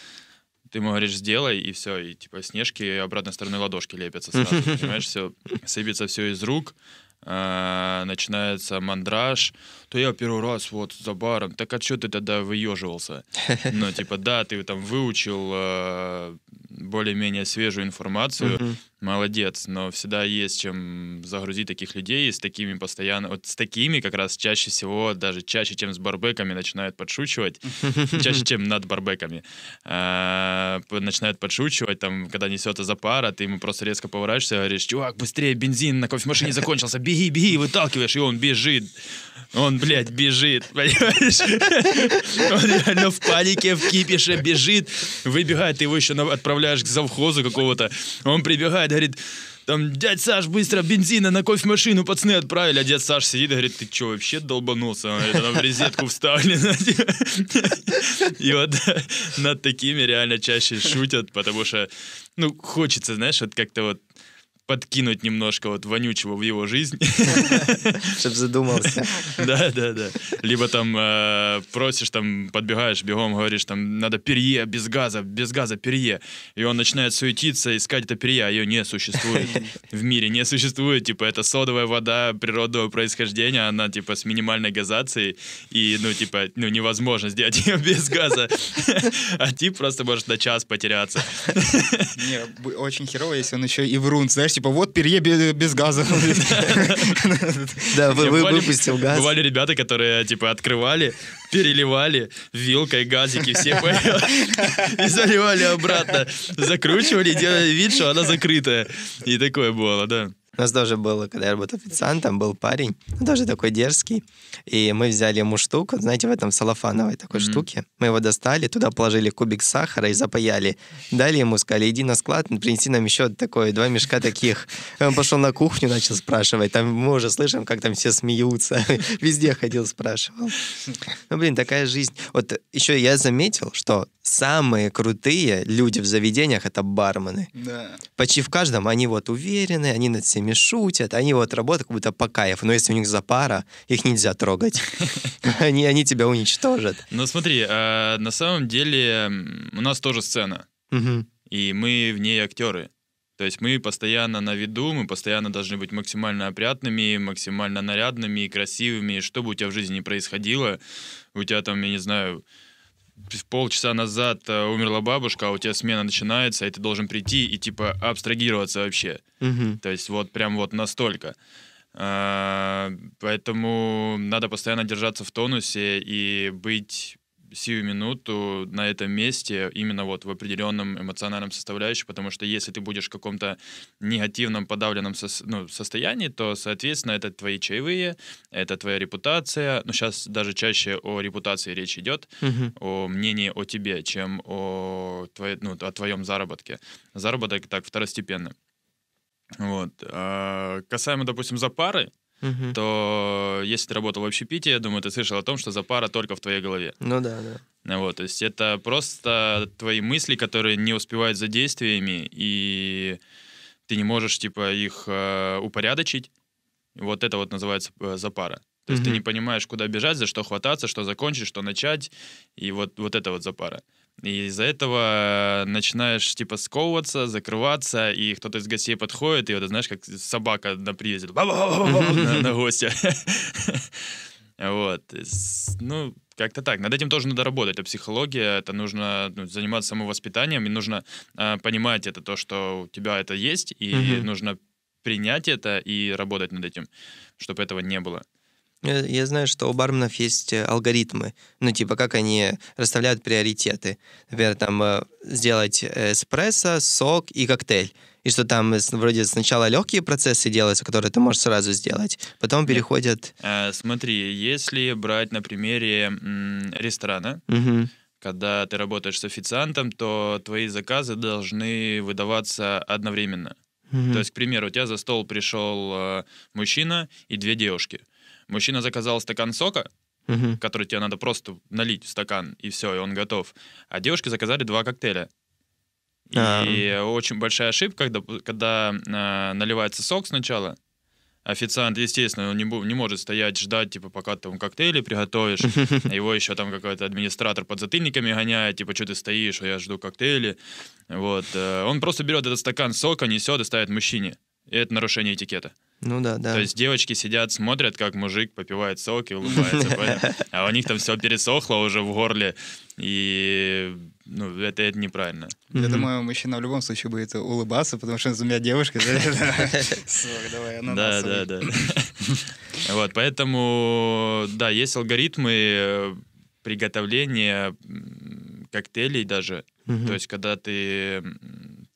S4: Ты ему говоришь, сделай, и все, и типа снежки обратной стороной ладошки лепятся сразу, понимаешь, все, сыпется все из рук, а, начинается мандраж, то я первый раз вот за баром, так а что ты тогда выеживался? Ну, типа, да, ты там выучил э, более-менее свежую информацию,
S2: Мгм.
S4: молодец, но всегда есть чем загрузить таких людей, и с такими постоянно, вот с такими как раз чаще всего, даже чаще, чем с барбеками, начинают подшучивать, чаще, чем над барбеками, а, начинают подшучивать, там, когда несется за пара, ты ему просто резко поворачиваешься и говоришь, чувак, быстрее, бензин на кофемашине закончился, беги, беги, выталкиваешь, и он бежит. Он, блядь, бежит, понимаешь? Он реально в панике, в кипише бежит, выбегает, ты его еще на- отправляешь к завхозу какого-то. Он прибегает, говорит, там, дядь Саш, быстро бензина на кофемашину пацаны отправили. А дядь Саш сидит и говорит, ты что, вообще долбанулся? Он говорит, в резетку вставлена. И вот над такими реально чаще шутят, потому что, ну, хочется, знаешь, вот как-то вот подкинуть немножко вот вонючего в его жизнь.
S2: Чтобы задумался.
S4: Да, да, да. Либо там э, просишь, там подбегаешь, бегом говоришь, там надо перье без газа, без газа перье. И он начинает суетиться, искать это перье, а ее не существует. В мире не существует. Типа это содовая вода природного происхождения, она типа с минимальной газацией. И, ну, типа, ну, невозможно сделать ее без газа. А тип просто может на час потеряться.
S1: Не, очень херово, если он еще и врун, знаешь, типа, вот перье бе- без газа.
S2: Да, выпустил газ.
S4: Бывали ребята, которые, типа, открывали, переливали вилкой газики все и заливали обратно. Закручивали, делали вид, что она закрытая. И такое было, да.
S2: У нас тоже было, когда я работал официантом, был парень, ну, тоже такой дерзкий, и мы взяли ему штуку, знаете, в этом салофановой такой
S4: Мгм.
S2: штуке, мы его достали, туда положили кубик сахара и запаяли. Дали ему, сказали, иди на склад, принеси нам еще такой, два мешка таких. И Он пошел на кухню, начал спрашивать, там мы уже слышим, как там все смеются, везде ходил, спрашивал. Ну, блин, такая жизнь. Вот еще я заметил, что самые крутые люди в заведениях — это бармены
S1: Да.
S2: почти в каждом они вот уверены, они над всеми шутят, они вот работают как будто по кайфу. Но если у них запара, их нельзя трогать. Они, они тебя уничтожат.
S4: Но смотри, а, на самом деле у нас тоже сцена, и мы в ней актеры. То есть мы постоянно на виду, мы постоянно должны быть максимально опрятными, максимально нарядными, красивыми. Что бы у тебя в жизни ни происходило, у тебя там, я не знаю, полчаса назад э, умерла бабушка, а у тебя смена начинается, и ты должен прийти и типа абстрагироваться вообще.
S2: Мгм.
S4: То есть вот прям вот настолько. А, Поэтому надо постоянно держаться в тонусе и быть сию минуту на этом месте именно вот в определенном эмоциональном составляющем, потому что если ты будешь в каком-то негативном, подавленном сос- ну, состоянии, то, соответственно, это твои чаевые, это твоя репутация. Ну, сейчас даже чаще о репутации речь идет,
S2: Мгм.
S4: о мнении о тебе, чем о, твоей, ну, о твоем заработке. Заработок так второстепенно. Вот. А касаемо, допустим, запары,
S2: Мгм.
S4: то если ты работал в общепите, я думаю, ты слышал о том, что запара только в твоей голове.
S2: Ну да, да.
S4: Вот, то есть это просто твои мысли, которые не успевают за действиями, и ты не можешь, типа, их э, упорядочить. Вот это вот называется э, запара. То есть ты не понимаешь, куда бежать, за что хвататься, что закончить, что начать, и вот, вот это вот запара. И из-за этого начинаешь, типа, сковываться, закрываться, и кто-то из гостей подходит, и вот, знаешь, как собака на привязи, на гостя. Вот. С- Ну, как-то так. Над этим тоже надо работать. Это психология, это нужно ну, заниматься самовоспитанием, и нужно а, понимать это, то, что у тебя это есть, и
S2: Мгм.
S4: нужно принять это и работать над этим, чтобы этого не было.
S2: Я, я знаю, что у барменов есть э, алгоритмы, ну, типа, как они расставляют приоритеты. Например, там э, сделать эспрессо, сок и коктейль. И что там э, вроде сначала легкие процессы делаются, которые ты можешь сразу сделать, потом переходят...
S4: А, смотри, если брать на примере м, ресторана,
S2: Мгм.
S4: когда ты работаешь с официантом, то твои заказы должны выдаваться одновременно.
S2: Мгм.
S4: То есть, к примеру, у тебя за стол пришел э, мужчина и две девушки. Мужчина заказал стакан сока,
S2: Мгм.
S4: который тебе надо просто налить в стакан, и все, и он готов. А девушки заказали два коктейля. И
S2: А.
S4: очень большая ошибка, когда, когда э, наливается сок сначала, официант, естественно, он не, не может стоять, ждать, типа, пока ты там коктейли приготовишь. Его еще там какой-то администратор под затыльниками гоняет, типа, что ты стоишь, а я жду коктейли. Вот. э, Он просто берет этот стакан сока, несет и ставит мужчине. И это нарушение этикета.
S2: Ну да, да.
S4: То есть девочки сидят, смотрят, как мужик попивает сок и улыбается. А у них там все пересохло уже в горле. И ну, это, это неправильно.
S1: Я думаю, мужчина в любом случае будет улыбаться, потому что он с двумя девушкой. да, Сок, давай,
S4: Да, да, да. Вот, поэтому, да, есть алгоритмы э, приготовления коктейлей даже. То есть, когда ты...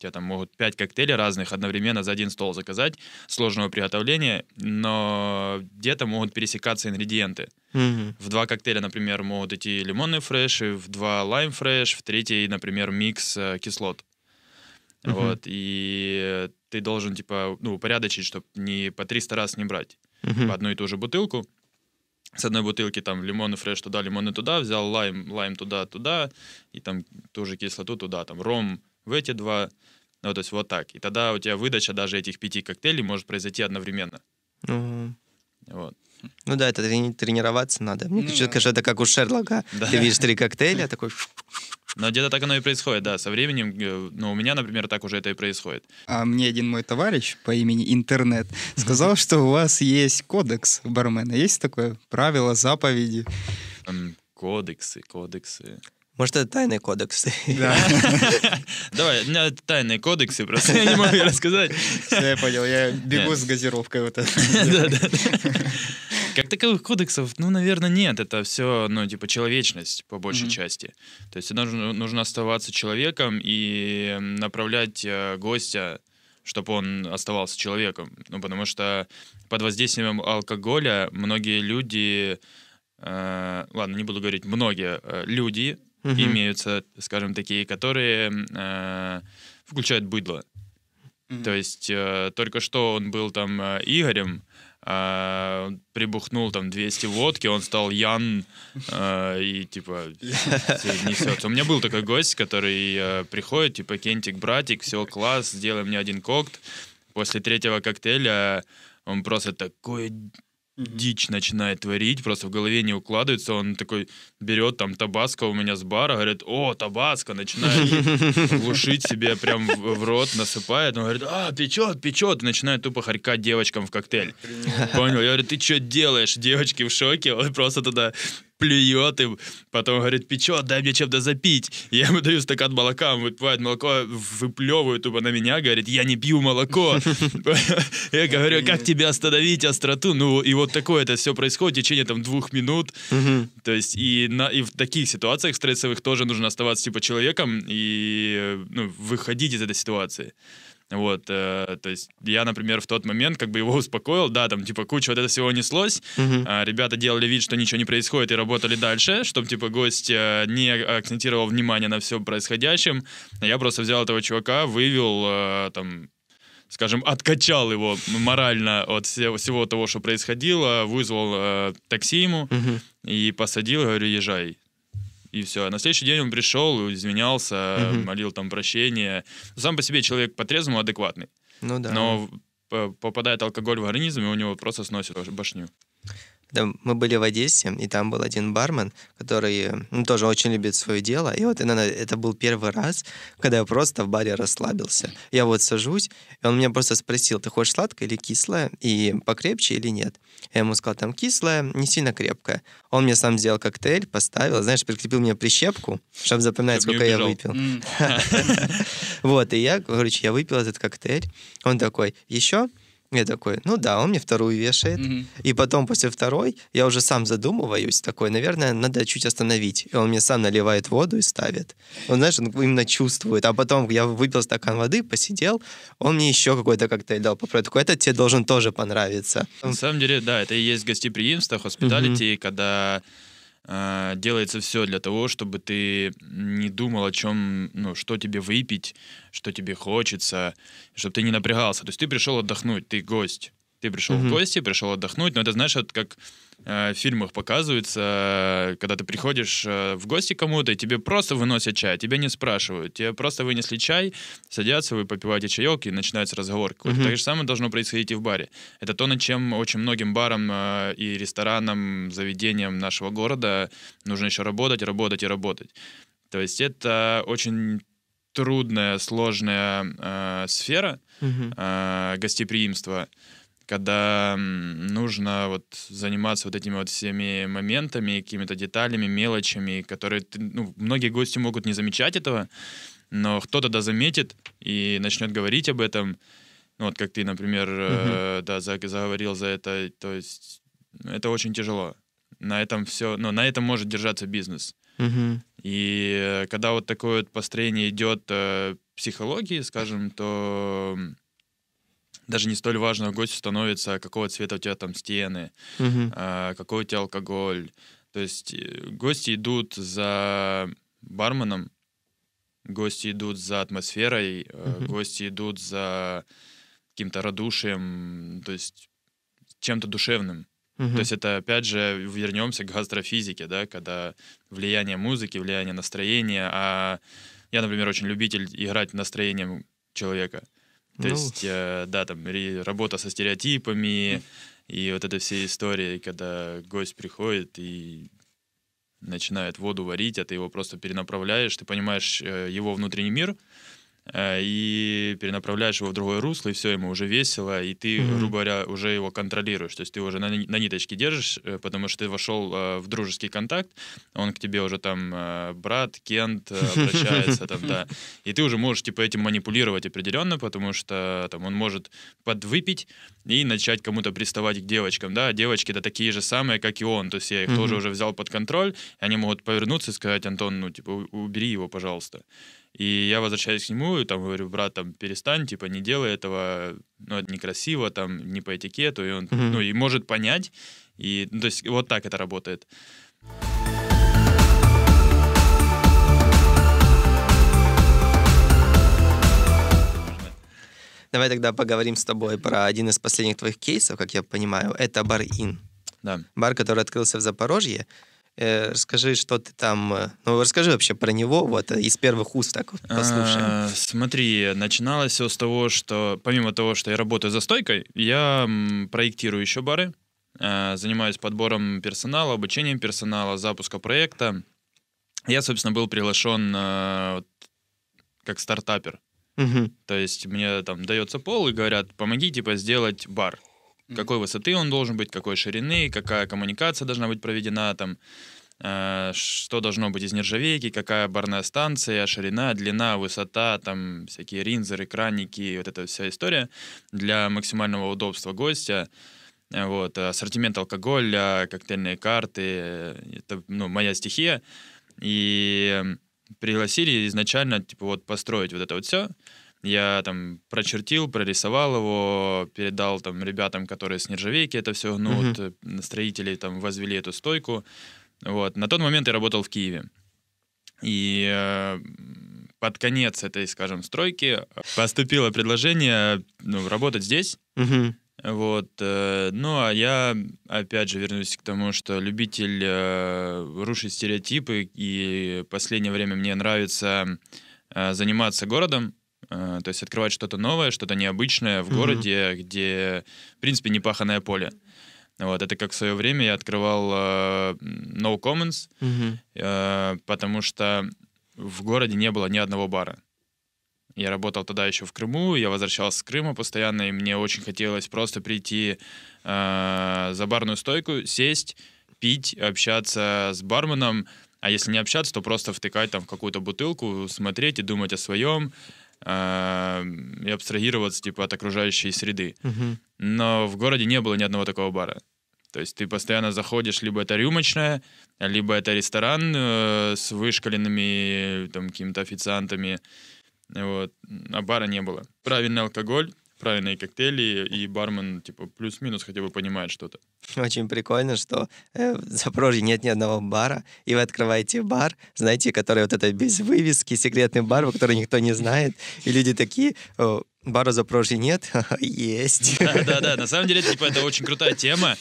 S4: Тебя там могут пять коктейлей разных одновременно за один стол заказать, сложного приготовления, но где-то могут пересекаться ингредиенты.
S2: Мгм.
S4: В два коктейля, например, могут идти лимонный фреш, и в два лайм фреш, в третий, например, микс э, кислот.
S2: Мгм.
S4: Вот, и ты должен, типа, ну, упорядочить, чтобы не по 300 раз не брать в одну и ту же бутылку. С одной бутылки там лимонный фреш туда, лимонный туда, взял лайм, лайм туда, туда, и там ту же кислоту туда, там ром в эти два, Ну, то есть вот так. И тогда у тебя выдача даже этих пяти коктейлей может произойти одновременно.
S2: Ну,
S4: Вот.
S2: ну да, это трени- тренироваться надо. Мне
S1: Ну
S2: кажется,
S1: да.
S2: что это как у Шерлока.
S4: Да.
S2: Ты видишь три коктейля, такой...
S4: Но где-то так оно и происходит, да. Со временем, э, ну, у меня, например, так уже это и происходит.
S1: А мне один мой товарищ по имени Интернет сказал, что у вас есть кодекс бармена. Есть такое правило, заповеди?
S4: М, Кодексы, кодексы.
S2: Может, это тайный кодекс.
S1: Да,
S4: Давай, тайные кодексы, просто я не могу рассказать.
S1: Всё, я понял. Я бегу с газировкой вот это.
S4: Как таковых кодексов, ну, наверное, нет. Это все, ну, типа, человечность по большей
S1: Мгм.
S4: части. То есть нужно, нужно оставаться человеком и направлять э, гостя, чтобы он оставался человеком. Ну, потому что под воздействием алкоголя многие люди, э, ладно, не буду говорить многие, э, люди
S2: Мгм.
S4: имеются, скажем, такие, которые э, включают быдло. То есть э, только что он был там э, Игорем, а, прибухнул там 200 водки, он стал Ян, э, и типа всё несётся. У меня был такой гость, который э, приходит, типа Кентик, братик, все, класс, сделай мне один кокт. После третьего коктейля он просто такой дичь начинает творить, просто в голове не укладывается, он такой берет там табаско у меня с бара, говорит, о, табаско, начинает глушить себе прям в, в рот, насыпает, он говорит, а, печет, печет, и начинает тупо харькать девочкам в коктейль. Понял? Я говорю, ты что делаешь? Девочки в шоке, он просто туда плюет им, потом говорит, печет, дай мне чем-то запить. Я ему даю стакан молока, он выпивает молоко, выплевывает тупо на меня, говорит, я не пью молоко. Я говорю, как тебе остановить остроту? Ну, и вот такое это все происходит в течение там двух минут. То есть и, на, и в таких ситуациях стрессовых тоже нужно оставаться типа человеком и ну, выходить из этой ситуации. Вот, э, то есть я, например, в тот момент как бы его успокоил, да, там типа куча вот этого всего неслось,
S2: Мгм.
S4: а, ребята делали вид, что ничего не происходит и работали дальше, чтобы типа гость э, не акцентировал внимание на всем происходящем. Я просто взял этого чувака, вывел э, там скажем, откачал его морально от всего, всего того, что происходило, вызвал э, такси ему,
S2: Мгм.
S4: и посадил, говорю, езжай. И все. На следующий день он пришел, извинялся,
S2: Мгм.
S4: молил там прощения. Сам по себе человек по-трезвому адекватный.
S2: Ну да.
S4: Но попадает алкоголь в организм, и у него просто сносит башню.
S2: Да, мы были в Одессе, и там был один бармен, который ну, тоже очень любит свое дело. И вот иногда это был первый раз, когда я просто в баре расслабился. Я вот сажусь, и он меня просто спросил, ты хочешь сладкое или кислое, и покрепче или нет. Я ему сказал, там кислое, не сильно крепкое. Он мне сам сделал коктейль, поставил, знаешь, прикрепил мне прищепку, чтобы запоминать,
S4: Чтоб не
S2: сколько я выпил. Вот, и я, короче, я выпил этот коктейль. Он такой, еще? Я такой, ну да, он мне вторую вешает.
S1: Мгм.
S2: И потом после второй я уже сам задумываюсь, такой, наверное, надо чуть остановить. И он мне сам наливает воду и ставит. Он, знаешь, он именно чувствует. А потом я выпил стакан воды, посидел, он мне еще какой-то коктейль дал попробовать. Такой, этот тебе должен тоже понравиться.
S4: На самом деле, да, это и есть гостеприимство, hospitality, когда э, делается все для того, чтобы ты не думал о чем, ну, что тебе выпить, что тебе хочется, чтобы ты не напрягался. То есть ты пришел отдохнуть, ты гость. Ты пришел
S2: Мгм.
S4: в гости, пришел отдохнуть, но это, знаешь, вот как э, в фильмах показывается, э, когда ты приходишь э, в гости кому-то, и тебе просто выносят чай, тебя не спрашивают, тебе просто вынесли чай, садятся, вы попиваете чаек, и начинается разговор какой-то.
S2: Мгм.
S4: Так же самое должно происходить и в баре. Это то, над чем очень многим барам э, и ресторанам, заведениям нашего города нужно еще работать, работать и работать. То есть это очень трудная, сложная э, сфера
S2: Мгм.
S4: э, гостеприимства, когда нужно вот заниматься вот этими вот всеми моментами, какими-то деталями, мелочами, которые ты- ну, многие гости могут не замечать этого, но кто-то да заметит и начнет говорить об этом. Ну, вот как ты, например, э, да, за- заговорил за это, то есть ну, это очень тяжело. На этом все, ну, на этом может держаться бизнес.
S2: Мгм.
S4: И э, когда вот такое вот построение идет э, психологии, скажем, то даже не столь важно гостю становится, какого цвета у тебя там стены,
S2: Мгм.
S4: а, какой у тебя алкоголь. То есть э, гости идут за барменом, гости идут за атмосферой,
S2: Мгм.
S4: гости идут за каким-то радушием, то есть чем-то душевным.
S2: Мгм.
S4: То есть это, опять же, вернемся к гастрофизике, да, когда влияние музыки, влияние настроения, а я, например, очень любитель играть настроением человека. То
S2: Ну.
S4: есть, э, да, там работа со стереотипами и вот это все истории, когда гость приходит и начинает воду варить, а ты его просто перенаправляешь, ты понимаешь э, его внутренний мир, и перенаправляешь его в другое русло, и все, ему уже весело, и ты,
S2: Мгм.
S4: грубо говоря, уже его контролируешь. То есть ты уже на, на ниточке держишь, э, потому что ты вошел э, в дружеский контакт, он к тебе уже там э, брат, Кент э, обращается, там, да. И ты уже можешь, типа, этим манипулировать определенно, потому что там он может подвыпить и начать кому-то приставать к девочкам, да, а девочки это такие же самые, как и он, то есть я их
S2: Мгм.
S4: тоже уже взял под контроль, и они могут повернуться и сказать, Антон, ну, типа, убери его, пожалуйста. И я возвращаюсь к нему, и там говорю, брат, там, перестань, типа, не делай этого, ну, это некрасиво, там, не по этикету, и он,
S2: Мгм.
S4: ну, и может понять, и, ну, то есть вот так это работает.
S2: Давай тогда поговорим с тобой про один из последних твоих кейсов, как я понимаю. Это бар Ин.
S4: Да.
S2: Бар, который открылся в Запорожье. Э, Расскажи, что ты там... э, Ну, расскажи вообще про него, вот, э, из первых уст так вот послушаем.
S4: А, Смотри, начиналось все с того, что помимо того, что я работаю за стойкой, я проектирую еще бары, э, занимаюсь подбором персонала, обучением персонала, запуска проекта. Я, собственно, был приглашен как стартапер.
S2: Мгм.
S4: То есть мне там дается пол и говорят, помоги, типа, сделать бар. Какой высоты он должен быть, какой ширины, какая коммуникация должна быть проведена, там, э, что должно быть из нержавейки, какая барная станция, ширина, длина, высота, там, всякие ринзеры, кранники, вот эта вся история для максимального удобства гостя. Э, Вот, ассортимент алкоголя, коктейльные карты, э, это, ну, моя стихия. И пригласили изначально, типа, вот построить вот это вот все. Я там прочертил, прорисовал его, передал там ребятам, которые с нержавейки это все гнут, э, строители там возвели эту стойку. Вот. На тот момент я работал в Киеве. И э, под конец этой, скажем, стройки поступило предложение ну, работать здесь.
S2: Мгм.
S4: Вот, э, ну а я опять же вернусь к тому, что любитель э, рушить стереотипы, и последнее время мне нравится э, заниматься городом, то есть открывать что-то новое, что-то необычное в
S2: Мгм.
S4: городе, где, в принципе, непаханное поле. Вот, это как в свое время я открывал э, No Commons,
S2: Мгм.
S4: э, потому что в городе не было ни одного бара. Я работал тогда еще в Крыму, я возвращался с Крыма постоянно, и мне очень хотелось просто прийти э, за барную стойку, сесть, пить, общаться с барменом, а если не общаться, то просто втыкать там в какую-то бутылку, смотреть и думать о своем, э, и абстрагироваться типа от окружающей среды. Но в городе не было ни одного такого бара. То есть ты постоянно заходишь, либо это рюмочная, либо это ресторан э, с вышкаленными там какими-то официантами. Вот. А бара не было. Правильный алкоголь, правильные коктейли, и бармен, типа, плюс-минус хотя бы понимает что-то.
S2: Очень прикольно, что э, в Запорожье нет ни одного бара, и вы открываете бар, знаете, который вот это без вывески, секретный бар, который никто не знает, и люди такие, «О, бара Запорожье нет? Есть.
S4: Да-да-да, на самом деле, типа, это очень крутая тема.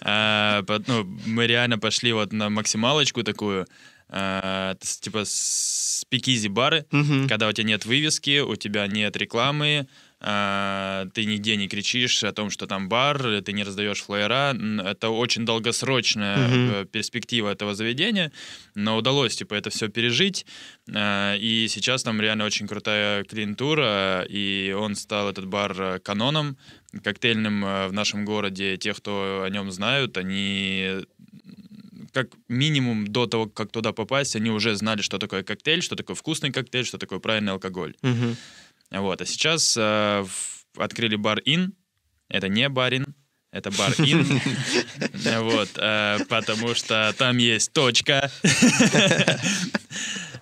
S4: А, ну, мы реально пошли вот на максималочку такую, а, типа, спикизи бары,
S2: Мгм.
S4: когда у тебя нет вывески, у тебя нет рекламы, ты нигде не кричишь о том, что там бар, ты не раздаешь флеера. Н- Это очень долгосрочная э, перспектива этого заведения, но удалось типа это все пережить. А, И сейчас там реально очень крутая клиентура, и он стал этот бар э, каноном коктейльным э, в нашем городе. Те, кто о нем знают, они как минимум до того, как туда попасть, они уже знали, что такое коктейль, что такое вкусный коктейль, что такое правильный алкоголь.
S2: Мгм.
S4: Вот. А сейчас э, открыли бар Ин. Это не барин, это бар Ин. Вот. э, Потому что там есть точка.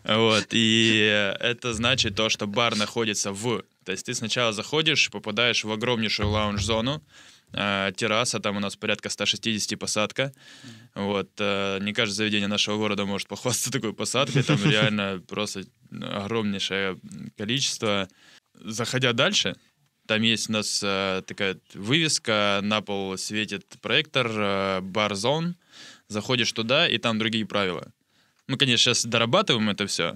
S4: Вот. И это значит то, что бар находится в... То есть ты сначала заходишь, попадаешь в огромнейшую лаунж-зону, э, терраса, там у нас порядка 160 посадка. Вот. э, Не каждое заведение нашего города может похвастаться такой посадкой. Там реально просто огромнейшее количество. Заходя дальше, там есть у нас э, такая вывеска, на пол светит проектор, э, бар-зон. Заходишь туда, и там другие правила. Мы, конечно, сейчас дорабатываем это все.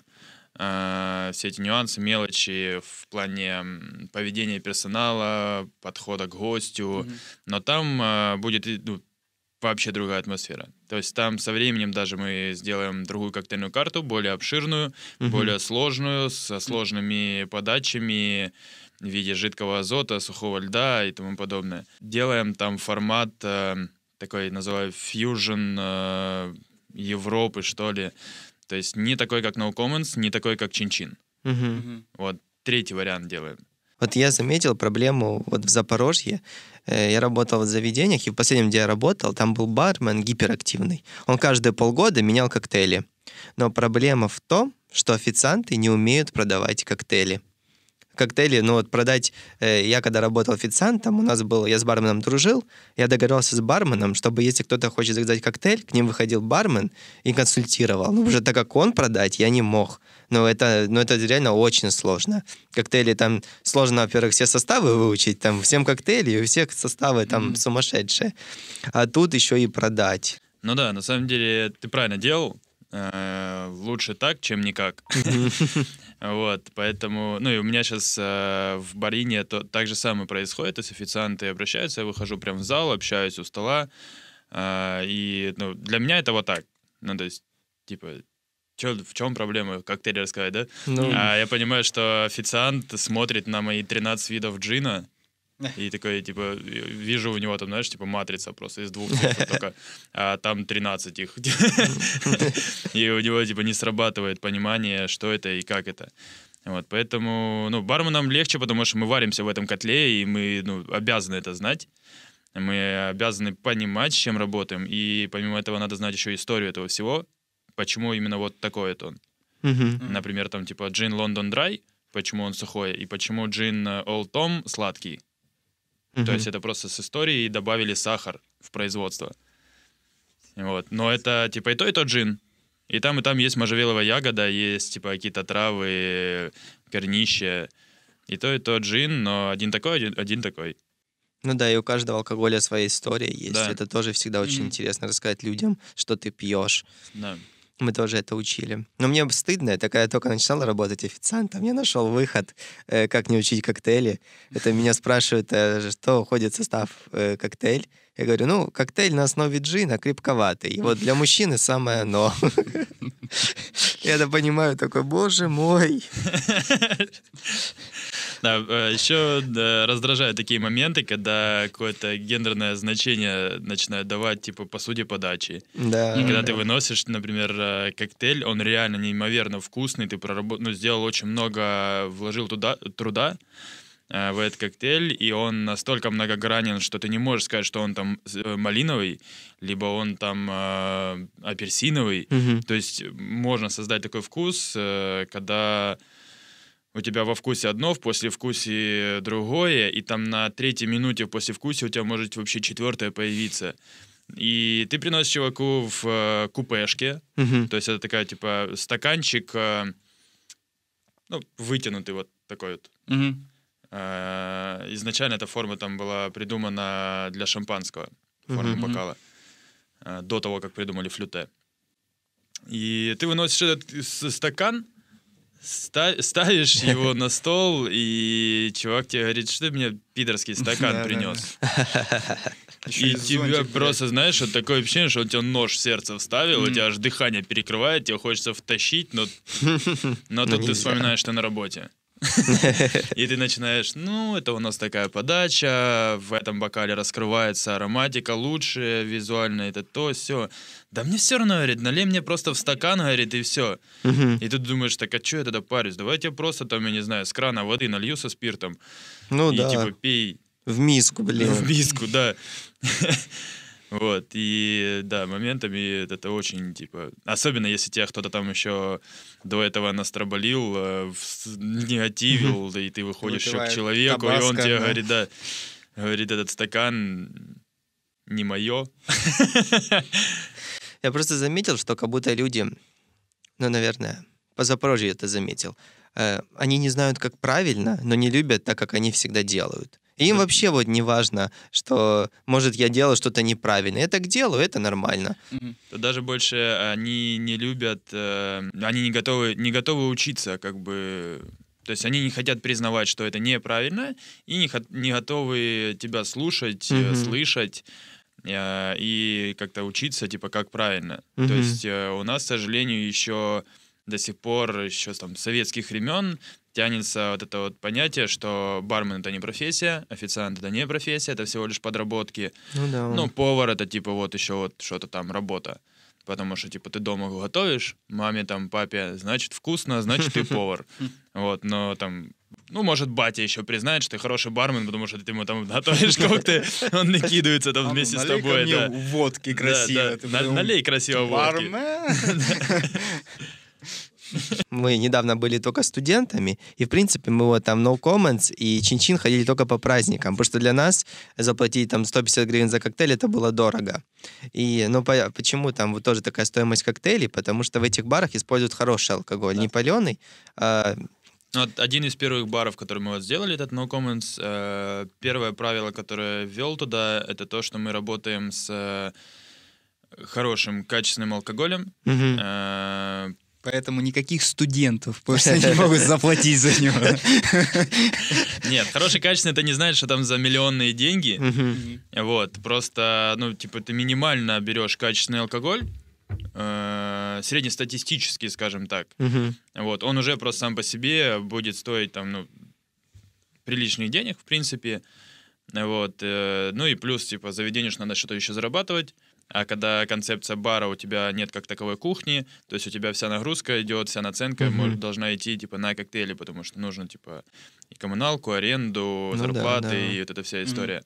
S4: э, все эти нюансы, мелочи в плане поведения персонала, подхода к гостю,
S1: Мгм.
S4: но там э, будет ну, вообще другая атмосфера. То есть там со временем даже мы сделаем другую коктейльную карту, более обширную,
S2: Мгм.
S4: более сложную, со сложными подачами в виде жидкого азота, сухого льда и тому подобное. Делаем там формат э, такой, называю, фьюжн э, Европы, что ли. То есть не такой, как No Commons, не такой, как Чин-Чин.
S2: Мгм.
S4: Вот третий вариант делаем.
S2: Вот я заметил проблему вот в Запорожье. Э, Я работал в заведениях, и в последнем, где я работал, там был бармен гиперактивный. Он каждые полгода менял коктейли. Но проблема в том, что официанты не умеют продавать коктейли. Коктейли, ну вот продать... э, Я когда работал официантом, у нас был... Я с барменом дружил, я договорился с барменом, чтобы если кто-то хочет заказать коктейль, к ним выходил бармен и консультировал. Ну, уже так как он продать, я не мог. Но это, но это реально очень сложно. Коктейли там сложно, во-первых, все составы выучить, там всем коктейли, и у всех составы там
S1: Мгм.
S2: сумасшедшие. А тут еще и продать.
S4: Ну да, на самом деле ты правильно делал. Э, Лучше так, чем никак. Вот, поэтому, ну и у меня сейчас в Барине то, так же самое происходит, то есть официанты обращаются, я выхожу прям в зал, общаюсь у стола, а, и ну, для меня это вот так, ну то есть, типа, чё, в чем проблема, коктейль рассказать, да?
S2: Ну,
S4: А я понимаю, что официант смотрит на мои 13 видов джина, и такой, типа, вижу у него там, знаешь, типа матрица просто из двух цифр только, а там 13 их. И у него, типа, не срабатывает понимание, что это и как это. Вот, поэтому, ну, барменам легче, потому что мы варимся в этом котле, и мы, ну, обязаны это знать. Мы обязаны понимать, с чем работаем, и помимо этого надо знать еще историю этого всего, почему именно вот такой это он. Например, там типа джин Лондон Драй, почему он сухой, и почему джин э, Old Tom сладкий. То
S2: Мгм.
S4: есть это просто с историей добавили сахар в производство. Вот. Но это типа и то, и тот джин. И там, и там есть можжевеловая ягода, есть типа какие-то травы, корнище. И то, и тот джин, но один такой, один, один такой.
S2: Ну да, и у каждого алкоголя своя история есть.
S4: Да.
S2: Это тоже всегда очень
S1: Мгм.
S2: интересно рассказать людям, что ты пьешь.
S4: Да.
S2: Мы тоже это учили. Но мне стыдно, я только начинал работать официантом, я нашел выход, э, как не учить коктейли. Это меня спрашивают, э, что входит в состав э, коктейль. Я говорю, ну, коктейль на основе джина крепковатый. И вот для мужчины самое оно. Я это понимаю, такой, боже мой.
S4: Да, еще раздражают такие моменты, когда какое-то гендерное значение начинают давать, типа, посуде подачи.
S2: Да.
S4: И когда
S2: да.
S4: ты выносишь, например, э, коктейль, он реально неимоверно вкусный, ты проработ... ну, сделал очень много, вложил туда труда э, в этот коктейль, и он настолько многогранен, что ты не можешь сказать, что он там э, малиновый, либо он там э, апельсиновый.
S2: Мгм.
S4: То есть можно создать такой вкус, э, когда у тебя во вкусе одно, в послевкусии другое, и там на третьей минуте в послевкусии у тебя может вообще четвертое появиться. И ты приносишь чуваку в э, купешке,
S2: Мгм.
S4: то есть это такая, типа, стаканчик, э, ну, вытянутый вот такой вот.
S1: Мгм.
S4: Э, Изначально эта форма там была придумана для шампанского, форма
S1: Мгм.
S4: бокала, э, до того, как придумали флюте. И ты выносишь этот стакан, ста- ставишь его на стол, и чувак тебе говорит, что ты мне пидорский стакан принес. И тебя
S1: блядь.
S4: просто, знаешь, вот такое ощущение, что он тебе нож в сердце вставил, у тебя аж дыхание перекрывает, тебе хочется втащить, но, но
S2: Ну,
S4: тут ты
S2: нельзя.
S4: вспоминаешь, что на работе. И ты начинаешь, ну, это у нас такая подача, в этом бокале раскрывается ароматика лучше, визуально это то, все. Да мне все равно, говорит, налей мне просто в стакан, говорит, и все. И тут думаешь, так а что я тогда парюсь? Давайте просто там, я не знаю, с крана воды налью со спиртом.
S2: Ну
S4: и
S2: да,
S4: типа пей
S2: в миску, блин.
S4: в миску, да. Вот, и да, моментами это очень, типа, особенно если тебя кто-то там еще до этого настраболил, э, негативил, да, и ты выходишь еще к человеку, и он тебе
S1: да.
S4: говорит, да, говорит, этот стакан не мое.
S2: Я просто заметил, что как будто люди, ну, наверное, по Запорожью это заметил, э, они не знают, как правильно, но не любят так, как они всегда делают. И им вообще вот не важно, что, может, я делал что-то неправильно. Я так делаю, это нормально.
S4: Тут даже больше они не любят, э, они не готовы, не готовы учиться, как бы. То есть они не хотят признавать, что это неправильно, и не, не готовы тебя слушать,
S2: Мгм.
S4: слышать э, и как-то учиться, типа, как правильно. То
S2: Мгм.
S4: есть э, у нас, к сожалению, еще до сих пор, еще там советских времен тянется вот это вот понятие, что бармен это не профессия, официант это не профессия, это всего лишь подработки.
S2: Ну да.
S4: Ну, повар это типа вот еще вот что-то там работа. Потому что, типа, ты дома готовишь, маме там, папе, значит, вкусно, значит, ты повар. Вот, но там, ну, может, батя еще признает, что ты хороший бармен, потому что ты ему там готовишь коктейль, он накидывается там
S1: А ну,
S4: вместе с тобой. да.
S1: водки красиво.
S4: Налей красиво водки.
S1: бармен.
S2: Мы недавно были только студентами, и, в принципе, мы вот там No Comments и Чин-Чин ходили только по праздникам, потому что для нас заплатить там 150 гривен за коктейль это было дорого. И, ну, по- почему там вот тоже такая стоимость коктейлей? Потому что в этих барах используют хороший алкоголь, не паленый, а
S4: Ну, Вот один из первых баров, который мы вот сделали, этот No Comments, э, первое правило, которое ввел туда, это то, что мы работаем с э, хорошим, качественным алкоголем. Э,
S1: Поэтому никаких студентов просто не могут заплатить за него.
S4: Нет, хороший, качественный, это не значит, что там за миллионные деньги. Вот, просто, ну, типа, ты минимально берешь качественный алкоголь, э, среднестатистический, скажем так. Вот, он уже просто сам по себе будет стоить там, ну, приличных денег, в принципе. Вот, э, ну и плюс, типа, ж надо что-то еще зарабатывать. А когда концепция бара, у тебя нет как таковой кухни, то есть у тебя вся нагрузка идет, вся наценка
S2: Мгм.
S4: может, должна идти, типа, на коктейли, потому что нужно, типа, и коммуналку, аренду,
S2: Ну да,
S4: зарплаты,
S2: да.
S4: и вот эта вся история.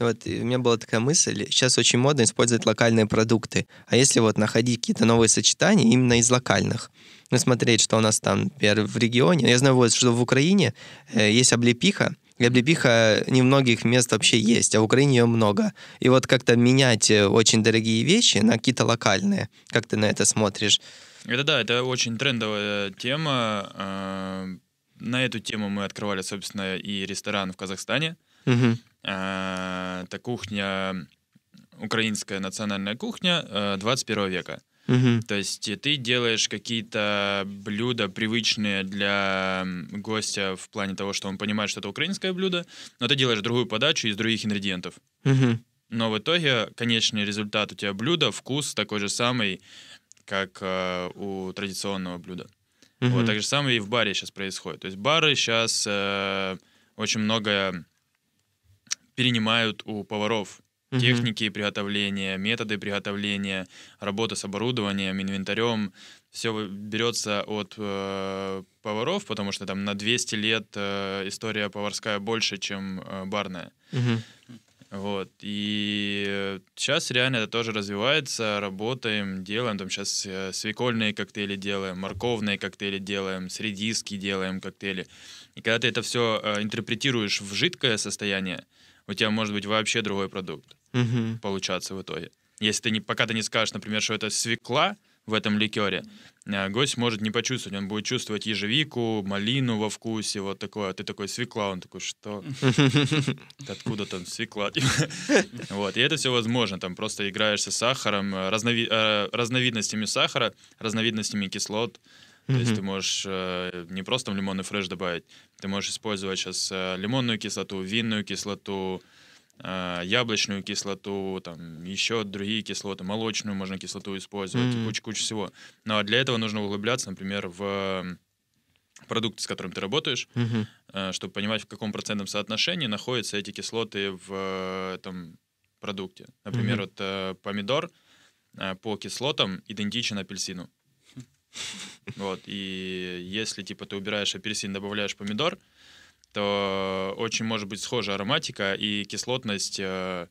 S2: Вот и у меня была такая мысль, сейчас очень модно использовать локальные продукты. А если вот находить какие-то новые сочетания именно из локальных? Ну, смотреть, что у нас там, например, в регионе. Я знаю, вот, что в Украине э, есть облепиха, облепиха не в многих мест вообще есть, а в Украине ее много. И вот как-то менять э, очень дорогие вещи на какие-то локальные. Как ты на это смотришь?
S4: Это да, это очень трендовая тема. Э, На эту тему мы открывали, собственно, и ресторан в Казахстане. Э, Это кухня, украинская национальная кухня э, 21 века.
S2: Мгм.
S4: То есть э, ты делаешь какие-то блюда привычные для гостя в плане того, что он понимает, что это украинское блюдо, но ты делаешь другую подачу из других ингредиентов.
S2: Мгм.
S4: Но в итоге конечный результат у тебя блюда, вкус такой же самый, как э, у традиционного блюда.
S2: Мгм.
S4: Вот так же самое и в баре сейчас происходит. То есть бары сейчас очень многое перенимают у поваров. Техники приготовления, методы приготовления, работа с оборудованием, инвентарем. Все берется от э, поваров, потому что там на 200 лет э, история поварская больше, чем э, барная. Вот. И сейчас реально это тоже развивается, работаем, делаем. Там сейчас свекольные коктейли делаем, морковные коктейли делаем, с редиски делаем коктейли. И когда ты это все интерпретируешь в жидкое состояние, у тебя может быть вообще другой продукт
S2: Мгм.
S4: получаться в итоге. Если ты не, пока ты не скажешь, например, что это свекла в этом ликере, а, гость может не почувствовать, он будет чувствовать ежевику, малину во вкусе, вот такое. А ты такой свекла, он такой, что? Откуда там свекла? Вот, и это все возможно, там просто играешься с сахаром, э, э, разновидностями сахара, разновидностями кислот. То есть ты можешь э, не просто лимонный фреш добавить, ты можешь использовать сейчас лимонную кислоту, винную кислоту, э, яблочную кислоту, там еще другие кислоты, молочную можно кислоту использовать, куча-куча всего. Но для этого нужно углубляться, например, в э, продукт, с которым ты работаешь,
S2: Мгм.
S4: чтобы понимать, в каком процентном соотношении находятся эти кислоты в э, этом продукте. Например,
S2: Мгм.
S4: вот э, помидор э, по кислотам идентичен апельсину. Вот, и если, типа, ты убираешь апельсин, добавляешь помидор, то очень может быть схожа ароматика и кислотность, э,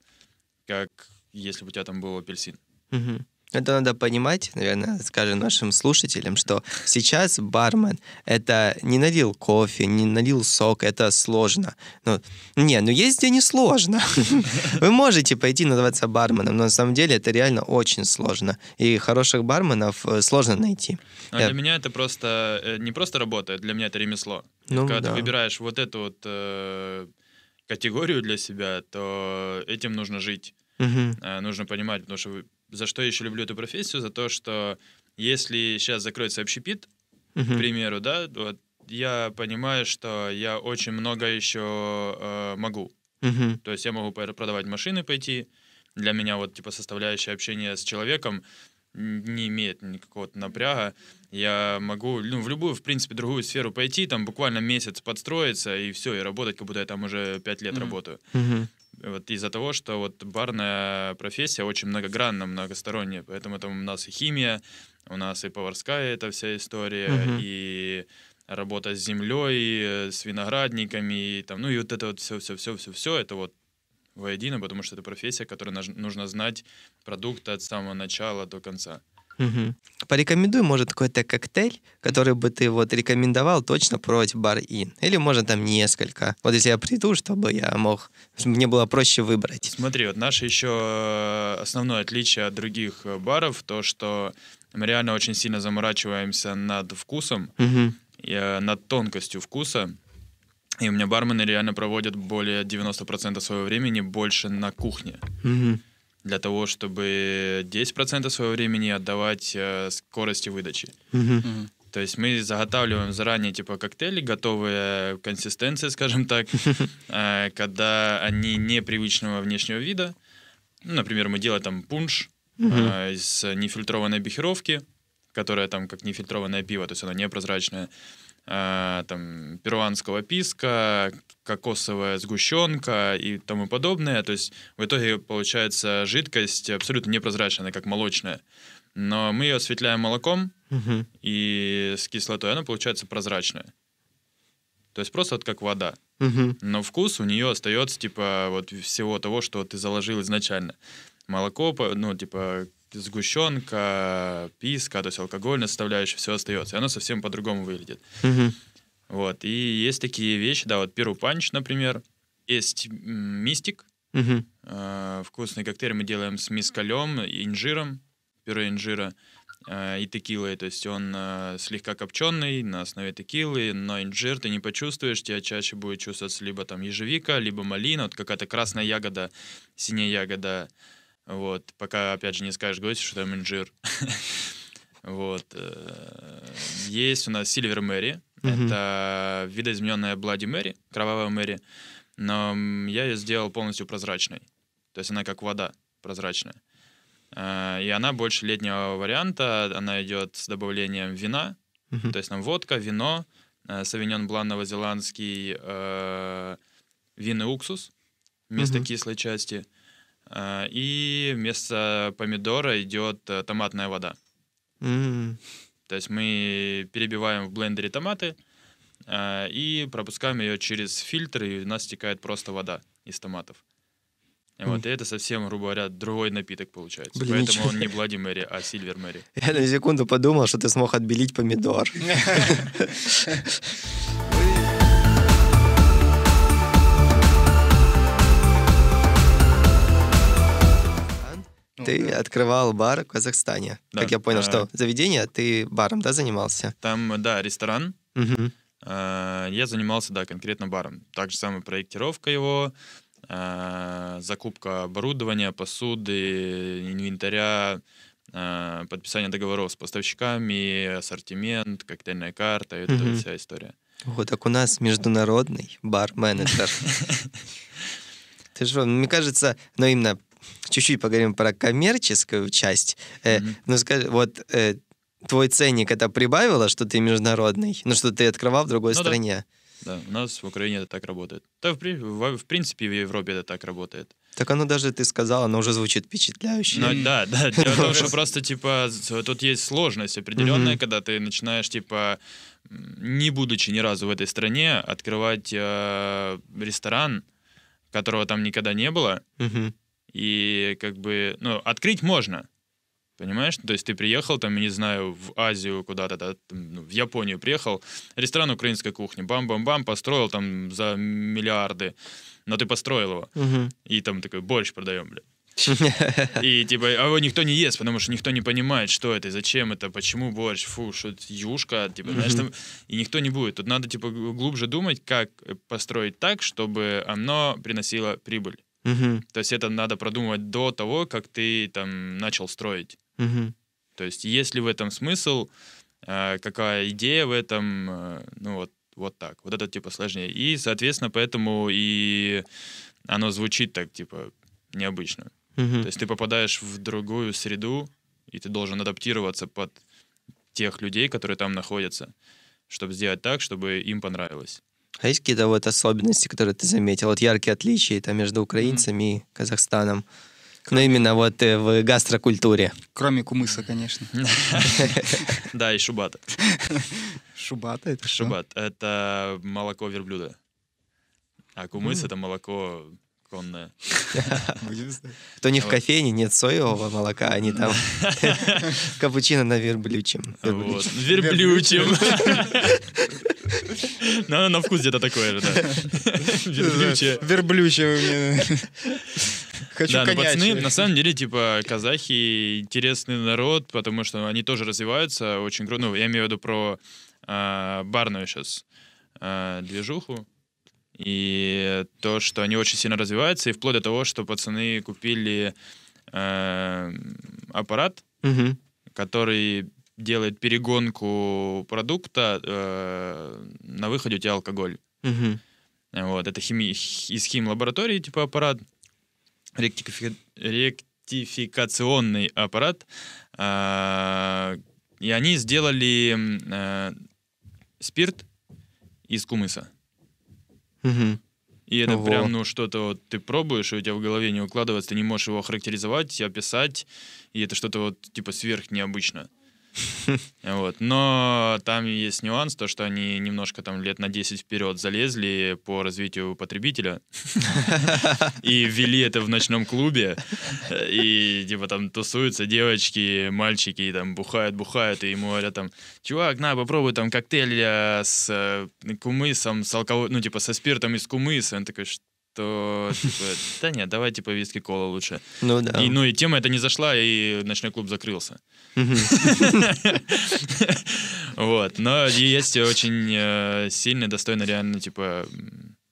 S4: как если бы у тебя там был апельсин.
S2: Мгм. Это надо понимать, наверное, скажем нашим слушателям, что сейчас бармен — это не налил кофе, не налил сок, это сложно. Ну, не, ну есть где не сложно. Вы можете пойти называться барменом, но на самом деле это реально очень сложно. И хороших барменов э, сложно найти. Я-
S4: для меня это просто э, не просто работа, для меня это ремесло.
S2: Ну,
S4: Когда
S2: да.
S4: ты выбираешь вот эту вот э, категорию для себя, то этим нужно жить.
S2: Мгм.
S4: Э, нужно понимать, потому что за что я еще люблю эту профессию, за то, что если сейчас закроется общепит, к
S2: Мгм.
S4: примеру, да, вот я понимаю, что я очень много еще э, могу.
S2: Мгм.
S4: То есть я могу продавать машины, пойти. Для меня вот типа составляющая общения с человеком не имеет никакого напряга. Я могу ну, в любую, в принципе, другую сферу пойти, там буквально месяц подстроиться и все, и работать, как будто я там уже пять лет
S1: Мгм.
S4: работаю.
S2: Мгм.
S4: Вот из-за того, что вот барная профессия очень многогранна, многосторонняя, поэтому там у нас и химия, у нас и поварская эта вся история,
S2: Мгм.
S4: и работа с землей, с виноградниками, и там, ну и вот это вот все, все, все, все, все, это вот воедино, потому что это профессия, которой наж- нужно знать продукт от самого начала до конца.
S2: Мгм. Порекомендуй, может, какой-то коктейль, который бы ты вот рекомендовал точно пробовать в бар Ин. Или, может, там несколько. Вот если я приду, чтобы я мог, чтобы мне было проще выбрать.
S4: Смотри, вот наше еще э, основное отличие от других э, баров, то, что мы реально очень сильно заморачиваемся над вкусом,
S2: Мгм.
S4: и, э, над тонкостью вкуса. И у меня бармены реально проводят более 90% своего времени больше на кухне.
S2: Мгм.
S4: Для того, чтобы 10% своего времени отдавать э, скорости выдачи.
S2: Мгм.
S1: Мгм.
S4: То есть мы заготавливаем заранее типа коктейли, готовые консистенции, скажем так, э, когда они непривычного внешнего вида. Ну, например, мы делаем там пунш э, из нефильтрованной бихеровки, которая там как нефильтрованное пиво, то есть оно непрозрачное. А, там перуанского писка, кокосовая сгущенка и тому подобное. То есть в итоге получается жидкость абсолютно непрозрачная, как молочная. Но мы ее осветляем молоком,
S2: Мгм.
S4: и с кислотой она получается прозрачная. То есть просто вот как вода.
S2: Мгм.
S4: Но вкус у нее остается, типа, вот всего того, что ты заложил изначально. Молоко, ну, типа, сгущенка, писка, то есть алкогольная составляющая, все остается. И оно совсем по-другому выглядит.
S2: Мгм.
S4: Вот. И есть такие вещи, да, вот Перу Панч, например. Есть Мистик.
S2: Мгм.
S4: Э, Вкусный коктейль мы делаем с мискалем, инжиром, пюре инжира э, и текилой. То есть он э, слегка копченый на основе текилы, но инжир ты не почувствуешь, тебя чаще будет чувствоваться либо там ежевика, либо малина, вот какая-то красная ягода, синяя ягода. Вот. Пока, опять же, не скажешь гостю, что там инжир. Вот. э, Есть у нас Silver
S2: Мгм.
S4: Это видоизмененная Bloody Mary, кровавая Мэри. Но я ее сделал полностью прозрачной. То есть она как вода прозрачная. А, И она больше летнего варианта. Она идет с добавлением вина.
S2: Мгм.
S4: То есть там водка, вино, э, савиньон блан новозеландский, э, винный уксус вместо
S2: Мгм.
S4: кислой части. А, И вместо помидора идет э, томатная вода.
S2: М.
S4: То есть мы перебиваем в блендере томаты а, и пропускаем ее через фильтр, и у нас стекает просто вода из томатов. И Вот, и это совсем, грубо говоря, другой напиток получается.
S2: Блин,
S4: Поэтому
S2: ничего.
S4: он не Блади Мэри, а Сильвер Мэри.
S2: Я на секунду подумал, что ты смог отбелить помидор. Ты открывал бар в Казахстане.
S4: Да.
S2: Как я понял,
S4: А.
S2: что заведение, ты баром, да, занимался?
S4: Там, да, ресторан. А, Я занимался, да, конкретно баром. Так же самое проектировка его, а, закупка оборудования, посуды, инвентаря, подписание договоров с поставщиками, ассортимент, коктейльная карта,
S2: Мгм.
S4: вот вся история.
S2: Вот так у нас международный бар-менеджер. Ты же, мне кажется, ну именно чуть-чуть поговорим про коммерческую часть. Э,
S4: Мгм.
S2: Ну скажи, вот э, твой ценник это прибавило, что ты международный? Ну что ты открывал в другой
S4: Ну да.
S2: стране?
S4: Да, у нас в Украине это так работает. Да, в, в- в принципе, в Европе это так работает.
S2: Так оно даже, ты сказал, оно уже звучит впечатляюще.
S4: Ну, да, да. Дело в том, что просто, типа, тут есть сложность определенная,
S2: Мгм.
S4: когда ты начинаешь, типа, не будучи ни разу в этой стране, открывать э, ресторан, которого там никогда не было,
S2: Мгм.
S4: И как бы, ну, открыть можно, понимаешь? То есть ты приехал там, не знаю, в Азию куда-то, да, там, ну, в Японию приехал, ресторан украинской кухни, бам-бам-бам, построил там за миллиарды, но ты построил его,
S2: Мгм.
S4: и там такой борщ продаем, бля. И типа, а его никто не ест, потому что никто не понимает, что это, зачем это, почему борщ, фу, что это юшка, типа, знаешь, там, и никто не будет. Тут надо, типа, глубже думать, как построить так, чтобы оно приносило прибыль.
S2: Мгм.
S4: То есть это надо продумывать до того, как ты там начал строить.
S2: Мгм.
S4: То есть есть ли в этом смысл, э, какая идея в этом, э, ну вот, вот так. Вот это типа сложнее. И, соответственно, поэтому и оно звучит так, типа, необычно.
S2: Мгм.
S4: То есть ты попадаешь в другую среду, и ты должен адаптироваться под тех людей, которые там находятся, чтобы сделать так, чтобы им понравилось.
S2: А есть какие-то вот особенности, которые ты заметил? Вот яркие отличия там, между украинцами и Казахстаном? Ну, именно вот э, в гастрокультуре.
S1: Кроме кумыса, конечно.
S4: Да, и шубата.
S1: Шубата это?
S4: Шубат — это молоко верблюда. А кумыс — это молоко конное.
S2: То не в кофейне нет соевого молока, они там капучино на верблючем.
S4: Вот. Ну, на вкус где-то такое же, да. Верблючее.
S1: Верблючее. Хочу
S4: Да, но пацаны,
S1: конячее.
S4: на самом деле, типа, казахи интересный народ, потому что они тоже развиваются очень круто. Ну, я имею в виду про а, барную сейчас движуху. И то, что они очень сильно развиваются, и вплоть до того, что пацаны купили э, аппарат,
S2: Мгм.
S4: который делает перегонку продукта, э, на выходе у тебя алкоголь.
S2: Мгм.
S4: Вот, это хими... из хим-лаборатории, типа аппарат, ректифи- ректификационный аппарат. А, И они сделали э, спирт из кумыса.
S2: Мгм.
S4: И это
S2: Ого.
S4: прям, ну, что-то вот ты пробуешь, и у тебя в голове не укладывается, ты не можешь его характеризовать, описать, и это что-то вот типа сверх необычно. Вот. Но там есть нюанс, то, что они немножко там лет на 10 вперед залезли по развитию потребителя и ввели это в ночном клубе. И типа там тусуются девочки, мальчики, и там бухают, бухают, и ему говорят там, чувак, на, попробуй там коктейль э, с э, кумысом, с алкоголем, ну типа со спиртом из кумыса. Он такой, что типа, да нет, давай типа виски кола лучше.
S2: Ну да.
S4: И, ну и тема эта не зашла, и ночной клуб закрылся. Вот. Но есть очень э, сильные, достойно реально, типа,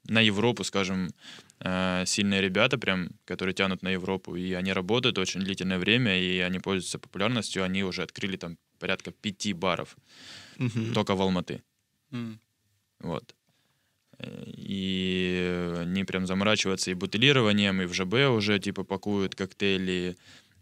S4: на Европу, скажем, э, сильные ребята прям, которые тянут на Европу, и они работают очень длительное время, и они пользуются популярностью, они уже открыли там порядка пяти баров только в Алматы. Вот. И они прям заморачиваются и бутылированием, и в ЖБ уже типа пакуют коктейли,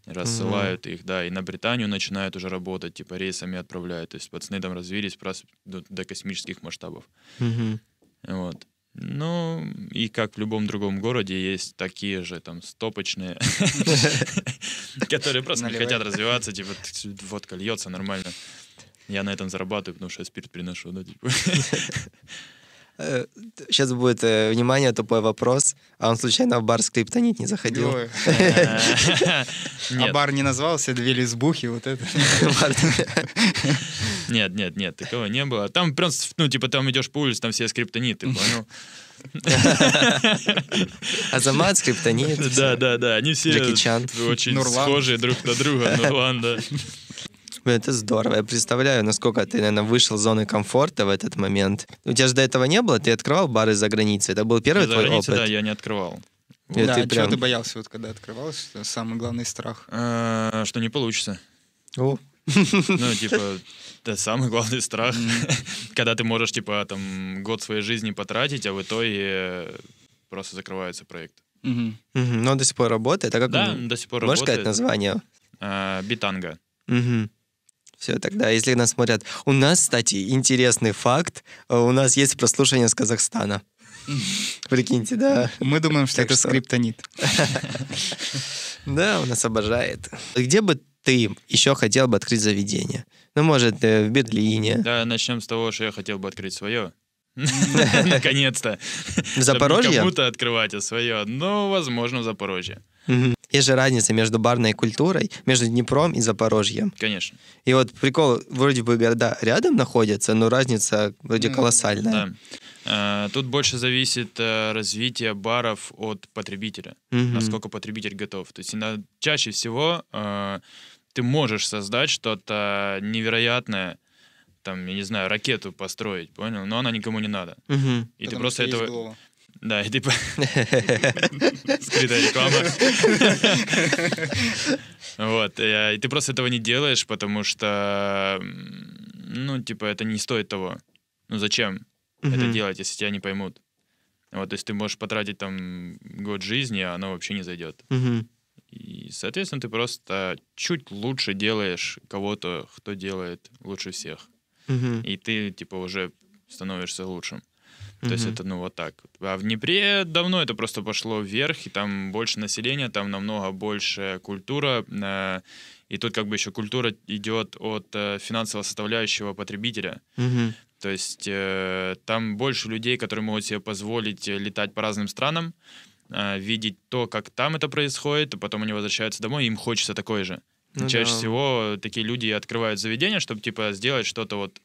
S4: рассылают их, да, и на Британию начинают уже работать, типа рейсами отправляют. То есть пацаны там развились просто до, до космических масштабов.
S2: Мгм.
S4: Вот. Ну, и как в любом другом городе есть такие же там стопочные, которые просто не хотят развиваться, типа «Т- водка льется нормально. Я на этом зарабатываю, потому что я спирт приношу, да, типа.
S2: Сейчас будет, э, внимание, тупой вопрос. А он случайно в бар скриптонит не заходил?
S1: А бар не назвался, две лесбухи, вот это.
S4: нет, нет, нет, такого не было. Там просто, ну, типа, там идешь по улице, там все скриптониты, понял?
S2: Азамат, скриптонит.
S4: Да, да, да, они все
S2: Джеки Чан.
S4: очень схожие друг на друга. Нурлан, да.
S2: Блин, это здорово. Я представляю, насколько ты, наверное, вышел из зоны комфорта в этот момент. У тебя же до этого не было? Ты открывал бары за границей? Это был первый
S4: За
S2: твой
S4: границей,
S2: опыт?
S4: да, я не открывал.
S2: И
S1: Да,
S2: ты
S1: чего
S2: прям-
S1: ты боялся, вот когда открывалось? Самый главный страх.
S4: А, Что не получится.
S2: О,
S4: Ну, типа, это самый главный страх. Когда ты можешь, типа, там, год своей жизни потратить, а в итоге просто закрывается проект.
S2: Но он до сих пор работает. А как
S4: Да,
S2: он-
S4: до сих пор
S2: Можешь сказать название?
S4: А, Битанга.
S2: Все, тогда, если нас смотрят. У нас, кстати, интересный факт. э, У нас есть прослушивание с Казахстана. Прикиньте, да.
S1: Мы думаем, что
S2: Так
S1: это
S2: что-
S1: скриптонит.
S2: Да, он нас обожает. Где бы ты еще хотел бы открыть заведение? Ну, может, э, в Берлине,
S4: Да, начнем с того, что я хотел бы открыть свое. Наконец-то.
S2: в Запорожье?
S4: Кому-то открывать, а свое. Ну, возможно, в Запорожье.
S2: Есть же разница между барной культурой, между Днепром и Запорожьем.
S4: Конечно.
S2: И вот прикол, вроде бы города рядом находятся, но разница вроде
S1: Ну,
S2: колоссальная.
S4: Да. Э, Тут больше зависит э, развитие баров от потребителя,
S2: Мгм.
S4: насколько потребитель готов. То есть чаще всего э, ты можешь создать что-то невероятное, там, я не знаю, ракету построить, понял? Но она никому не надо.
S2: Мгм.
S4: И ты
S1: Потому
S4: просто
S1: что есть
S4: этого...
S1: голова.
S4: Да, и ты... по- Скрытая реклама. Вот. э, И ты просто этого не делаешь, потому что, ну, типа, это не стоит того. Ну, зачем это делать, если тебя не поймут? Вот, то есть ты можешь потратить там год жизни, а оно вообще не зайдет. И, соответственно, ты просто чуть лучше делаешь кого-то, кто делает лучше всех. И ты, типа, уже становишься лучшим. То есть это, ну, вот так. А в Днепре давно это просто пошло вверх, и там больше населения, там намного больше культура. э, И тут как бы еще культура идет от э, финансового составляющего потребителя.
S2: Мгм.
S4: То есть э, там больше людей, которые могут себе позволить э, летать по разным странам, э, видеть то, как там это происходит, а потом они возвращаются домой, и им хочется такое же.
S2: Ну
S4: Чаще
S2: да.
S4: всего такие люди открывают заведение, чтобы типа сделать что-то вот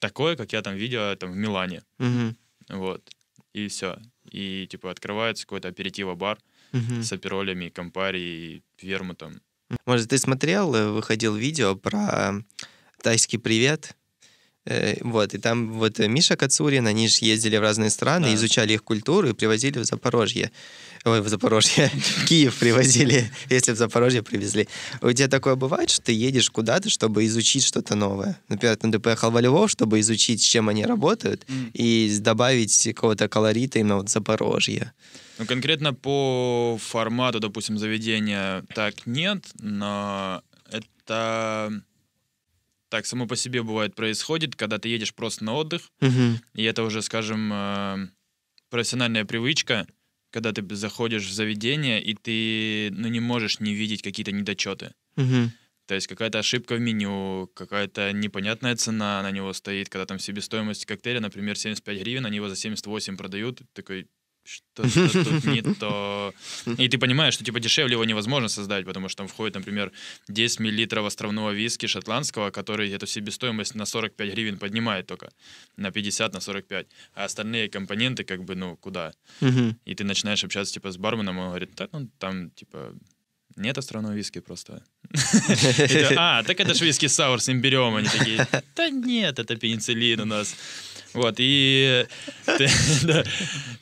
S4: такое, как я там видел там в Милане.
S2: Мгм.
S4: Вот. И все. И типа открывается какой-то аперитиво-бар
S2: Мгм.
S4: с аперолями, кампари и вермутом.
S2: Может, ты смотрел, э, выходил видео про тайский привет? Э, Вот, и там вот э, Миша Кацурин, они же ездили в разные страны,
S4: Да.
S2: изучали их культуру и привозили в Запорожье. Ой, в Запорожье. В Киев привозили, если в Запорожье привезли. У тебя такое бывает, что ты едешь куда-то, чтобы изучить что-то новое? Например, ты поехал во Львов, чтобы изучить, с чем они работают,
S1: М.
S2: и добавить какого-то колорита именно вот Запорожье.
S4: Ну, конкретно по формату, допустим, заведения так нет, но это так само по себе бывает происходит, когда ты едешь просто на отдых,
S2: Мгм.
S4: и это уже, скажем, э, профессиональная привычка, когда ты заходишь в заведение, и ты ну, не можешь не видеть какие-то недочеты.
S2: Мгм.
S4: То есть какая-то ошибка в меню, какая-то непонятная цена на него стоит, когда там себестоимость коктейля, например, 75 гривен, они его за 78 продают, такой, что-то тут не то. И ты понимаешь, что типа дешевле его невозможно создать, потому что там входит, например, 10 миллилитров островного виски шотландского, который эту себестоимость на 45 гривен поднимает только, на 50, на 45. А остальные компоненты как бы, ну, куда? И ты начинаешь общаться типа с барменом, он говорит, так, ну, там, типа, нет островного виски просто. А, так это ж виски саур с имбирем. Они такие, да нет, это пенициллин у нас. Вот, и ты, да,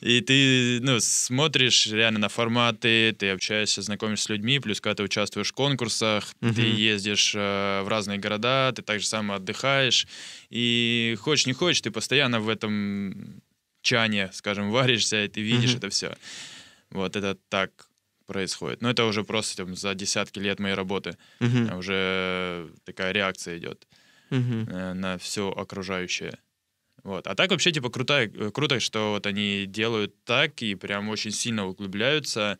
S4: и ты ну, смотришь реально на форматы, ты общаешься, знакомишься с людьми, плюс когда ты участвуешь в конкурсах, ты
S2: Мгм.
S4: ездишь э, в разные города, ты так же само отдыхаешь, и хочешь не хочешь, ты постоянно в этом чане, скажем, варишься, и ты видишь
S2: Мгм.
S4: это все. Вот это так происходит. Но это уже просто там, за десятки лет моей работы. А Уже такая реакция идет
S2: Мгм.
S4: э, на все окружающее. Вот. А так вообще, типа, крутая, э, круто, что вот они делают так и прям очень сильно углубляются.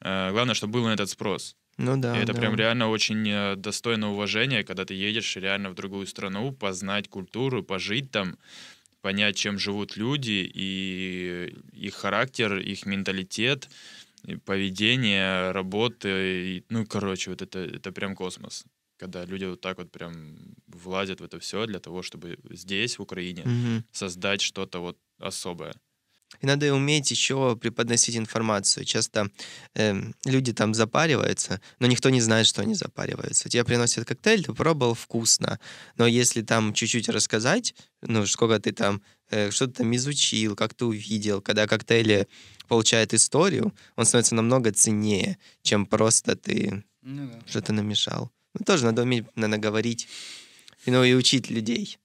S4: Э, Главное, чтобы был на этот спрос.
S2: Ну да.
S4: и это
S2: да.
S4: прям реально очень э, достойно уважения, когда ты едешь реально в другую страну, познать культуру, пожить там, понять, чем живут люди, и их характер, их менталитет, поведение, работы. И, ну, короче, вот это, это прям космос. Когда люди вот так вот прям влазят в это все для того, чтобы здесь, в Украине,
S2: Мгм.
S4: создать что-то вот особое.
S2: И надо и уметь еще преподносить информацию. Часто эм, люди там запариваются, но никто не знает, что они запариваются. Тебе приносят коктейль, ты пробовал, вкусно. Но если там чуть-чуть рассказать, ну, сколько ты там, э, что ты там изучил, как ты увидел, когда коктейли получают историю, он становится намного ценнее, чем просто ты
S1: Ну да.
S2: что-то намешал. Ну, тоже надо уметь, наверное, говорить, и, ну, и учить людей.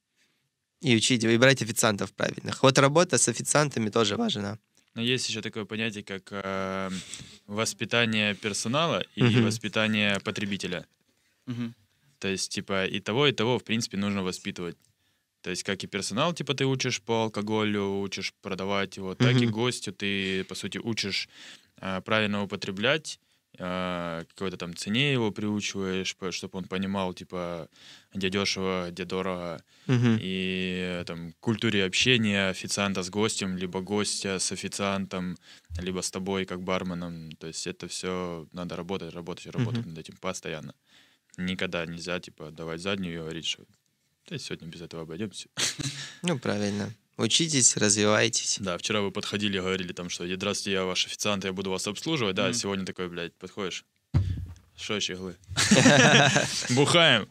S2: И учить, и брать официантов правильных. Вот работа с официантами тоже важна.
S4: Но есть еще такое понятие, как э, воспитание персонала и
S2: Мгм.
S4: воспитание потребителя.
S1: Мгм.
S4: То есть, типа, и того, и того, в принципе, нужно воспитывать. То есть, как и персонал, типа, ты учишь по алкоголю, учишь продавать его, так и
S2: Мгм.
S4: гостю ты, по сути, учишь а, правильно употреблять, какой-то там цене его приучиваешь, чтобы он понимал, типа, где дешево, где дорого,
S2: Мгм.
S4: и э, там культуре общения официанта с гостем, либо гостя с официантом, либо с тобой как барменом. То есть это все надо работать, работать, работать над этим постоянно. Никогда нельзя типа давать заднюю и говорить, что да, сегодня без этого обойдемся.
S2: Ну, правильно. Учитесь, развивайтесь.
S4: Да, вчера вы подходили, говорили там, что здравствуйте, я ваш официант, я буду вас обслуживать. Да,
S1: Мгм.
S4: сегодня такой, блядь, подходишь. Что щеглы? Бухаем.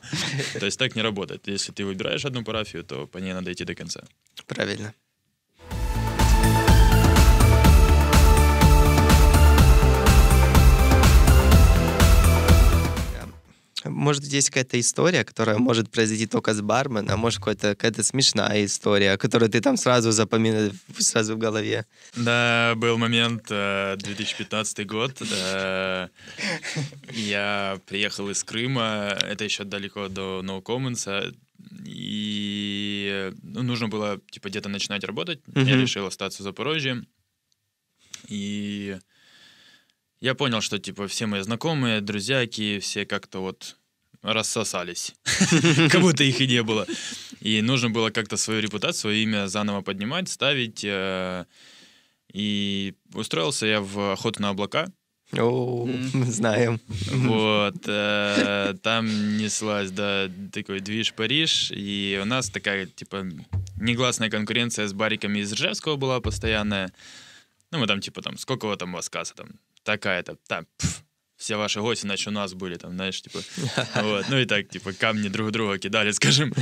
S4: То есть так не работает. Если ты выбираешь одну парафию, то по ней надо идти до конца.
S2: Правильно. Может, здесь какая-то история, которая может произойти только с барменом, а может, какая-то, какая-то смешная история, которую ты там сразу запоминаешь, сразу в голове.
S4: Да, был момент, э, 2015 год. э, Я приехал из Крыма, это еще далеко до No Commons, и э, ну, нужно было типа где-то начинать работать. Я решил остаться в Запорожье. И я понял, что типа все мои знакомые, друзьяки, все как-то вот рассосались. Как будто их и не было. И нужно было как-то свою репутацию, свое имя заново поднимать, ставить. э, И устроился я в охоту на облака.
S2: О, знаем.
S4: Вот. э, Там неслась, да, такой движ Париж. И у нас такая, типа, негласная конкуренция с бариками из Ржевского была постоянная. Ну, мы там, типа, там, сколько там у вас касса там? Такая-то, там, пф, все ваши гости, значит, у нас были, там, знаешь, типа, вот, ну и так, типа, камни друг друга кидали, скажем,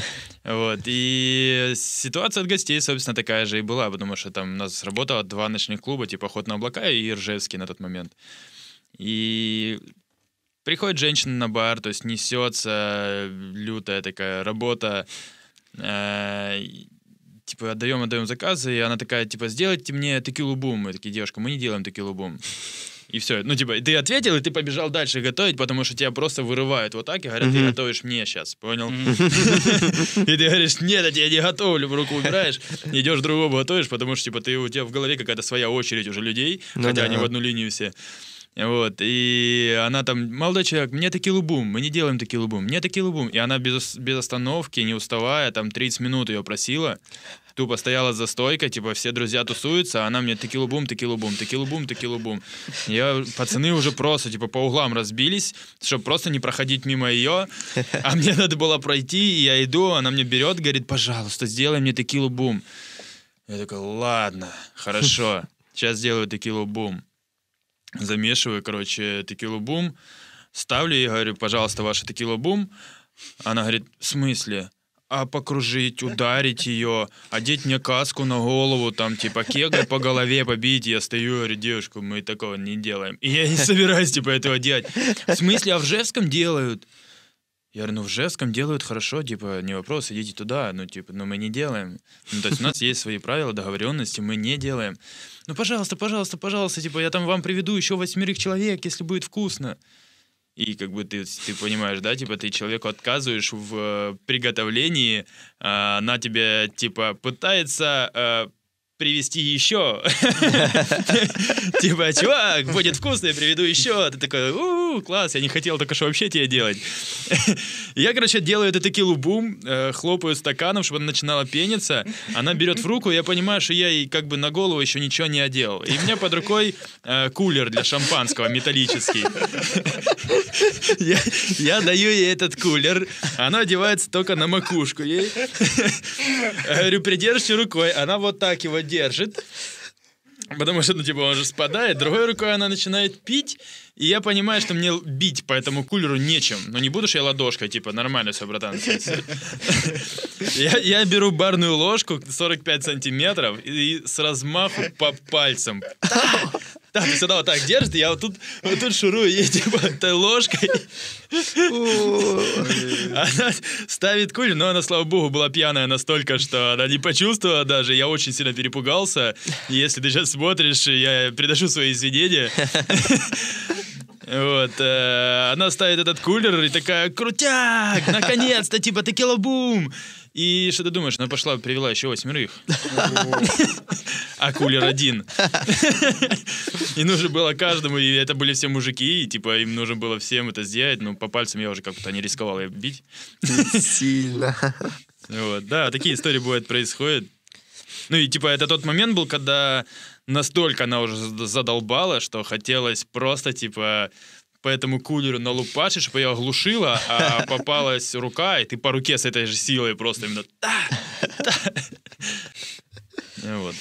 S4: вот, и ситуация от гостей, собственно, такая же и была, потому что там у нас работало два ночных клуба, типа, «Охот на облака» и «Ржевский» на тот момент, и приходит женщина на бар, то есть несется лютая такая работа, э, типа отдаем, отдаем заказы, и она такая, типа, сделайте мне текилу бум. Мы такие, девушка, мы не делаем текилу бум. И все. Ну, типа, ты ответил, и ты побежал дальше готовить, потому что тебя просто вырывают вот так и говорят, ты готовишь мне сейчас, понял? И ты говоришь, нет, я тебе не готовлю, в руку убираешь, идешь другому готовишь, потому что, типа, ты, у тебя в голове какая-то своя очередь уже людей,
S2: Ну
S4: хотя они в одну линию все. Вот, и она там, молодой человек, мне текилу бум, мы не делаем текилу бум, мне текилу бум. И она без, без остановки, не уставая, там 30 минут ее просила, тупо стояла за стойкой, типа все друзья тусуются, а она мне текилу бум, текилу бум, текилу бум, текилу бум. Я, пацаны уже просто, типа, по углам разбились, чтобы просто не проходить мимо ее, а мне надо было пройти, и я иду, она мне берет, говорит, пожалуйста, сделай мне текилу бум. Я такой, ладно, хорошо, сейчас сделаю текилу бум. Замешиваю, короче, текилу бум, ставлю и говорю, пожалуйста, ваша текила бум. Она говорит, в смысле? А покружить, ударить ее, одеть мне каску на голову, там, типа, кеглой по голове побить. Я стою, говорю, девушка, мы такого не делаем. И я не собираюсь, типа, этого делать. В смысле, а в Жевском делают? Я говорю, ну в Жевском делают хорошо, типа, не вопрос, идите туда, ну, типа, но мы не делаем. Ну, то есть у нас есть свои правила, договоренности, мы не делаем. Ну, пожалуйста, пожалуйста, пожалуйста, типа, я там вам приведу еще восьмерых человек, если будет вкусно. И как бы ты, ты понимаешь, да, типа ты человеку отказываешь в э, приготовлении, а она тебе типа пытается э, привести еще. Типа, чувак, будет вкусно, я приведу еще. Ты такой, у класс, я не хотел только что вообще тебе делать. Я, короче, делаю эту текилу бум, э, хлопаю стаканом, чтобы она начинала пениться. Она берет в руку, я понимаю, что я ей как бы на голову еще ничего не одел. И у меня под рукой э, кулер для шампанского металлический. Я, даю ей этот кулер, она одевается только на макушку ей. Я говорю, придержите рукой, она вот так его держит. Потому что, ну, типа, он же спадает. Другой рукой она начинает пить, и я понимаю, что мне бить по этому кулеру нечем. Но не буду же я ладошкой, типа, нормально все, братан. Я беру барную ложку 45 сантиметров и с размаху по пальцам. Да, ты сюда вот так держит, я вот тут, вот тут шурую ей, типа, этой ложкой. Она ставит куль, но она, слава богу, была пьяная настолько, что она не почувствовала даже. Я очень сильно перепугался. Если ты сейчас смотришь, я приношу свои извинения. Вот, э, она ставит этот кулер и такая, крутяк, наконец-то, типа, текила бум. И что ты думаешь, она пошла, привела еще восьмерых. А кулер один. И нужно было каждому, и это были все мужики, и типа им нужно было всем это сделать. Ну, по пальцам я уже как-то не рисковал ее бить.
S2: Сильно.
S4: Вот, да, такие истории бывают, происходят. Ну и типа это тот момент был, когда настолько она уже зад- задолбала, что хотелось просто типа по этому кулеру налупашить, чтобы ее оглушила, а попалась рука, и ты по руке с этой же силой просто именно... «Да, да». Ну Вот.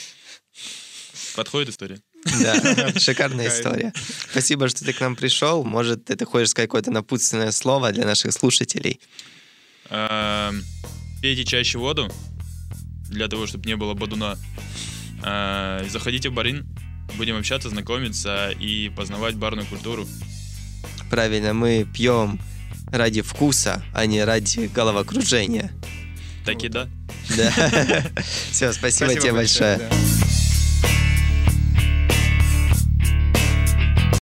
S4: Подходит история?
S2: Да, шикарная
S1: Кайф.
S2: история. Спасибо, что ты к нам пришел. Может, ты хочешь сказать какое-то напутственное слово для наших слушателей?
S4: Эм, Пейте чаще воду, для того, чтобы не было бодуна. Э, Заходите в барин, будем общаться, знакомиться и познавать барную культуру.
S2: Правильно, мы пьем ради вкуса, а не ради головокружения.
S4: Так и да.
S2: Да. Все, спасибо тебе большое.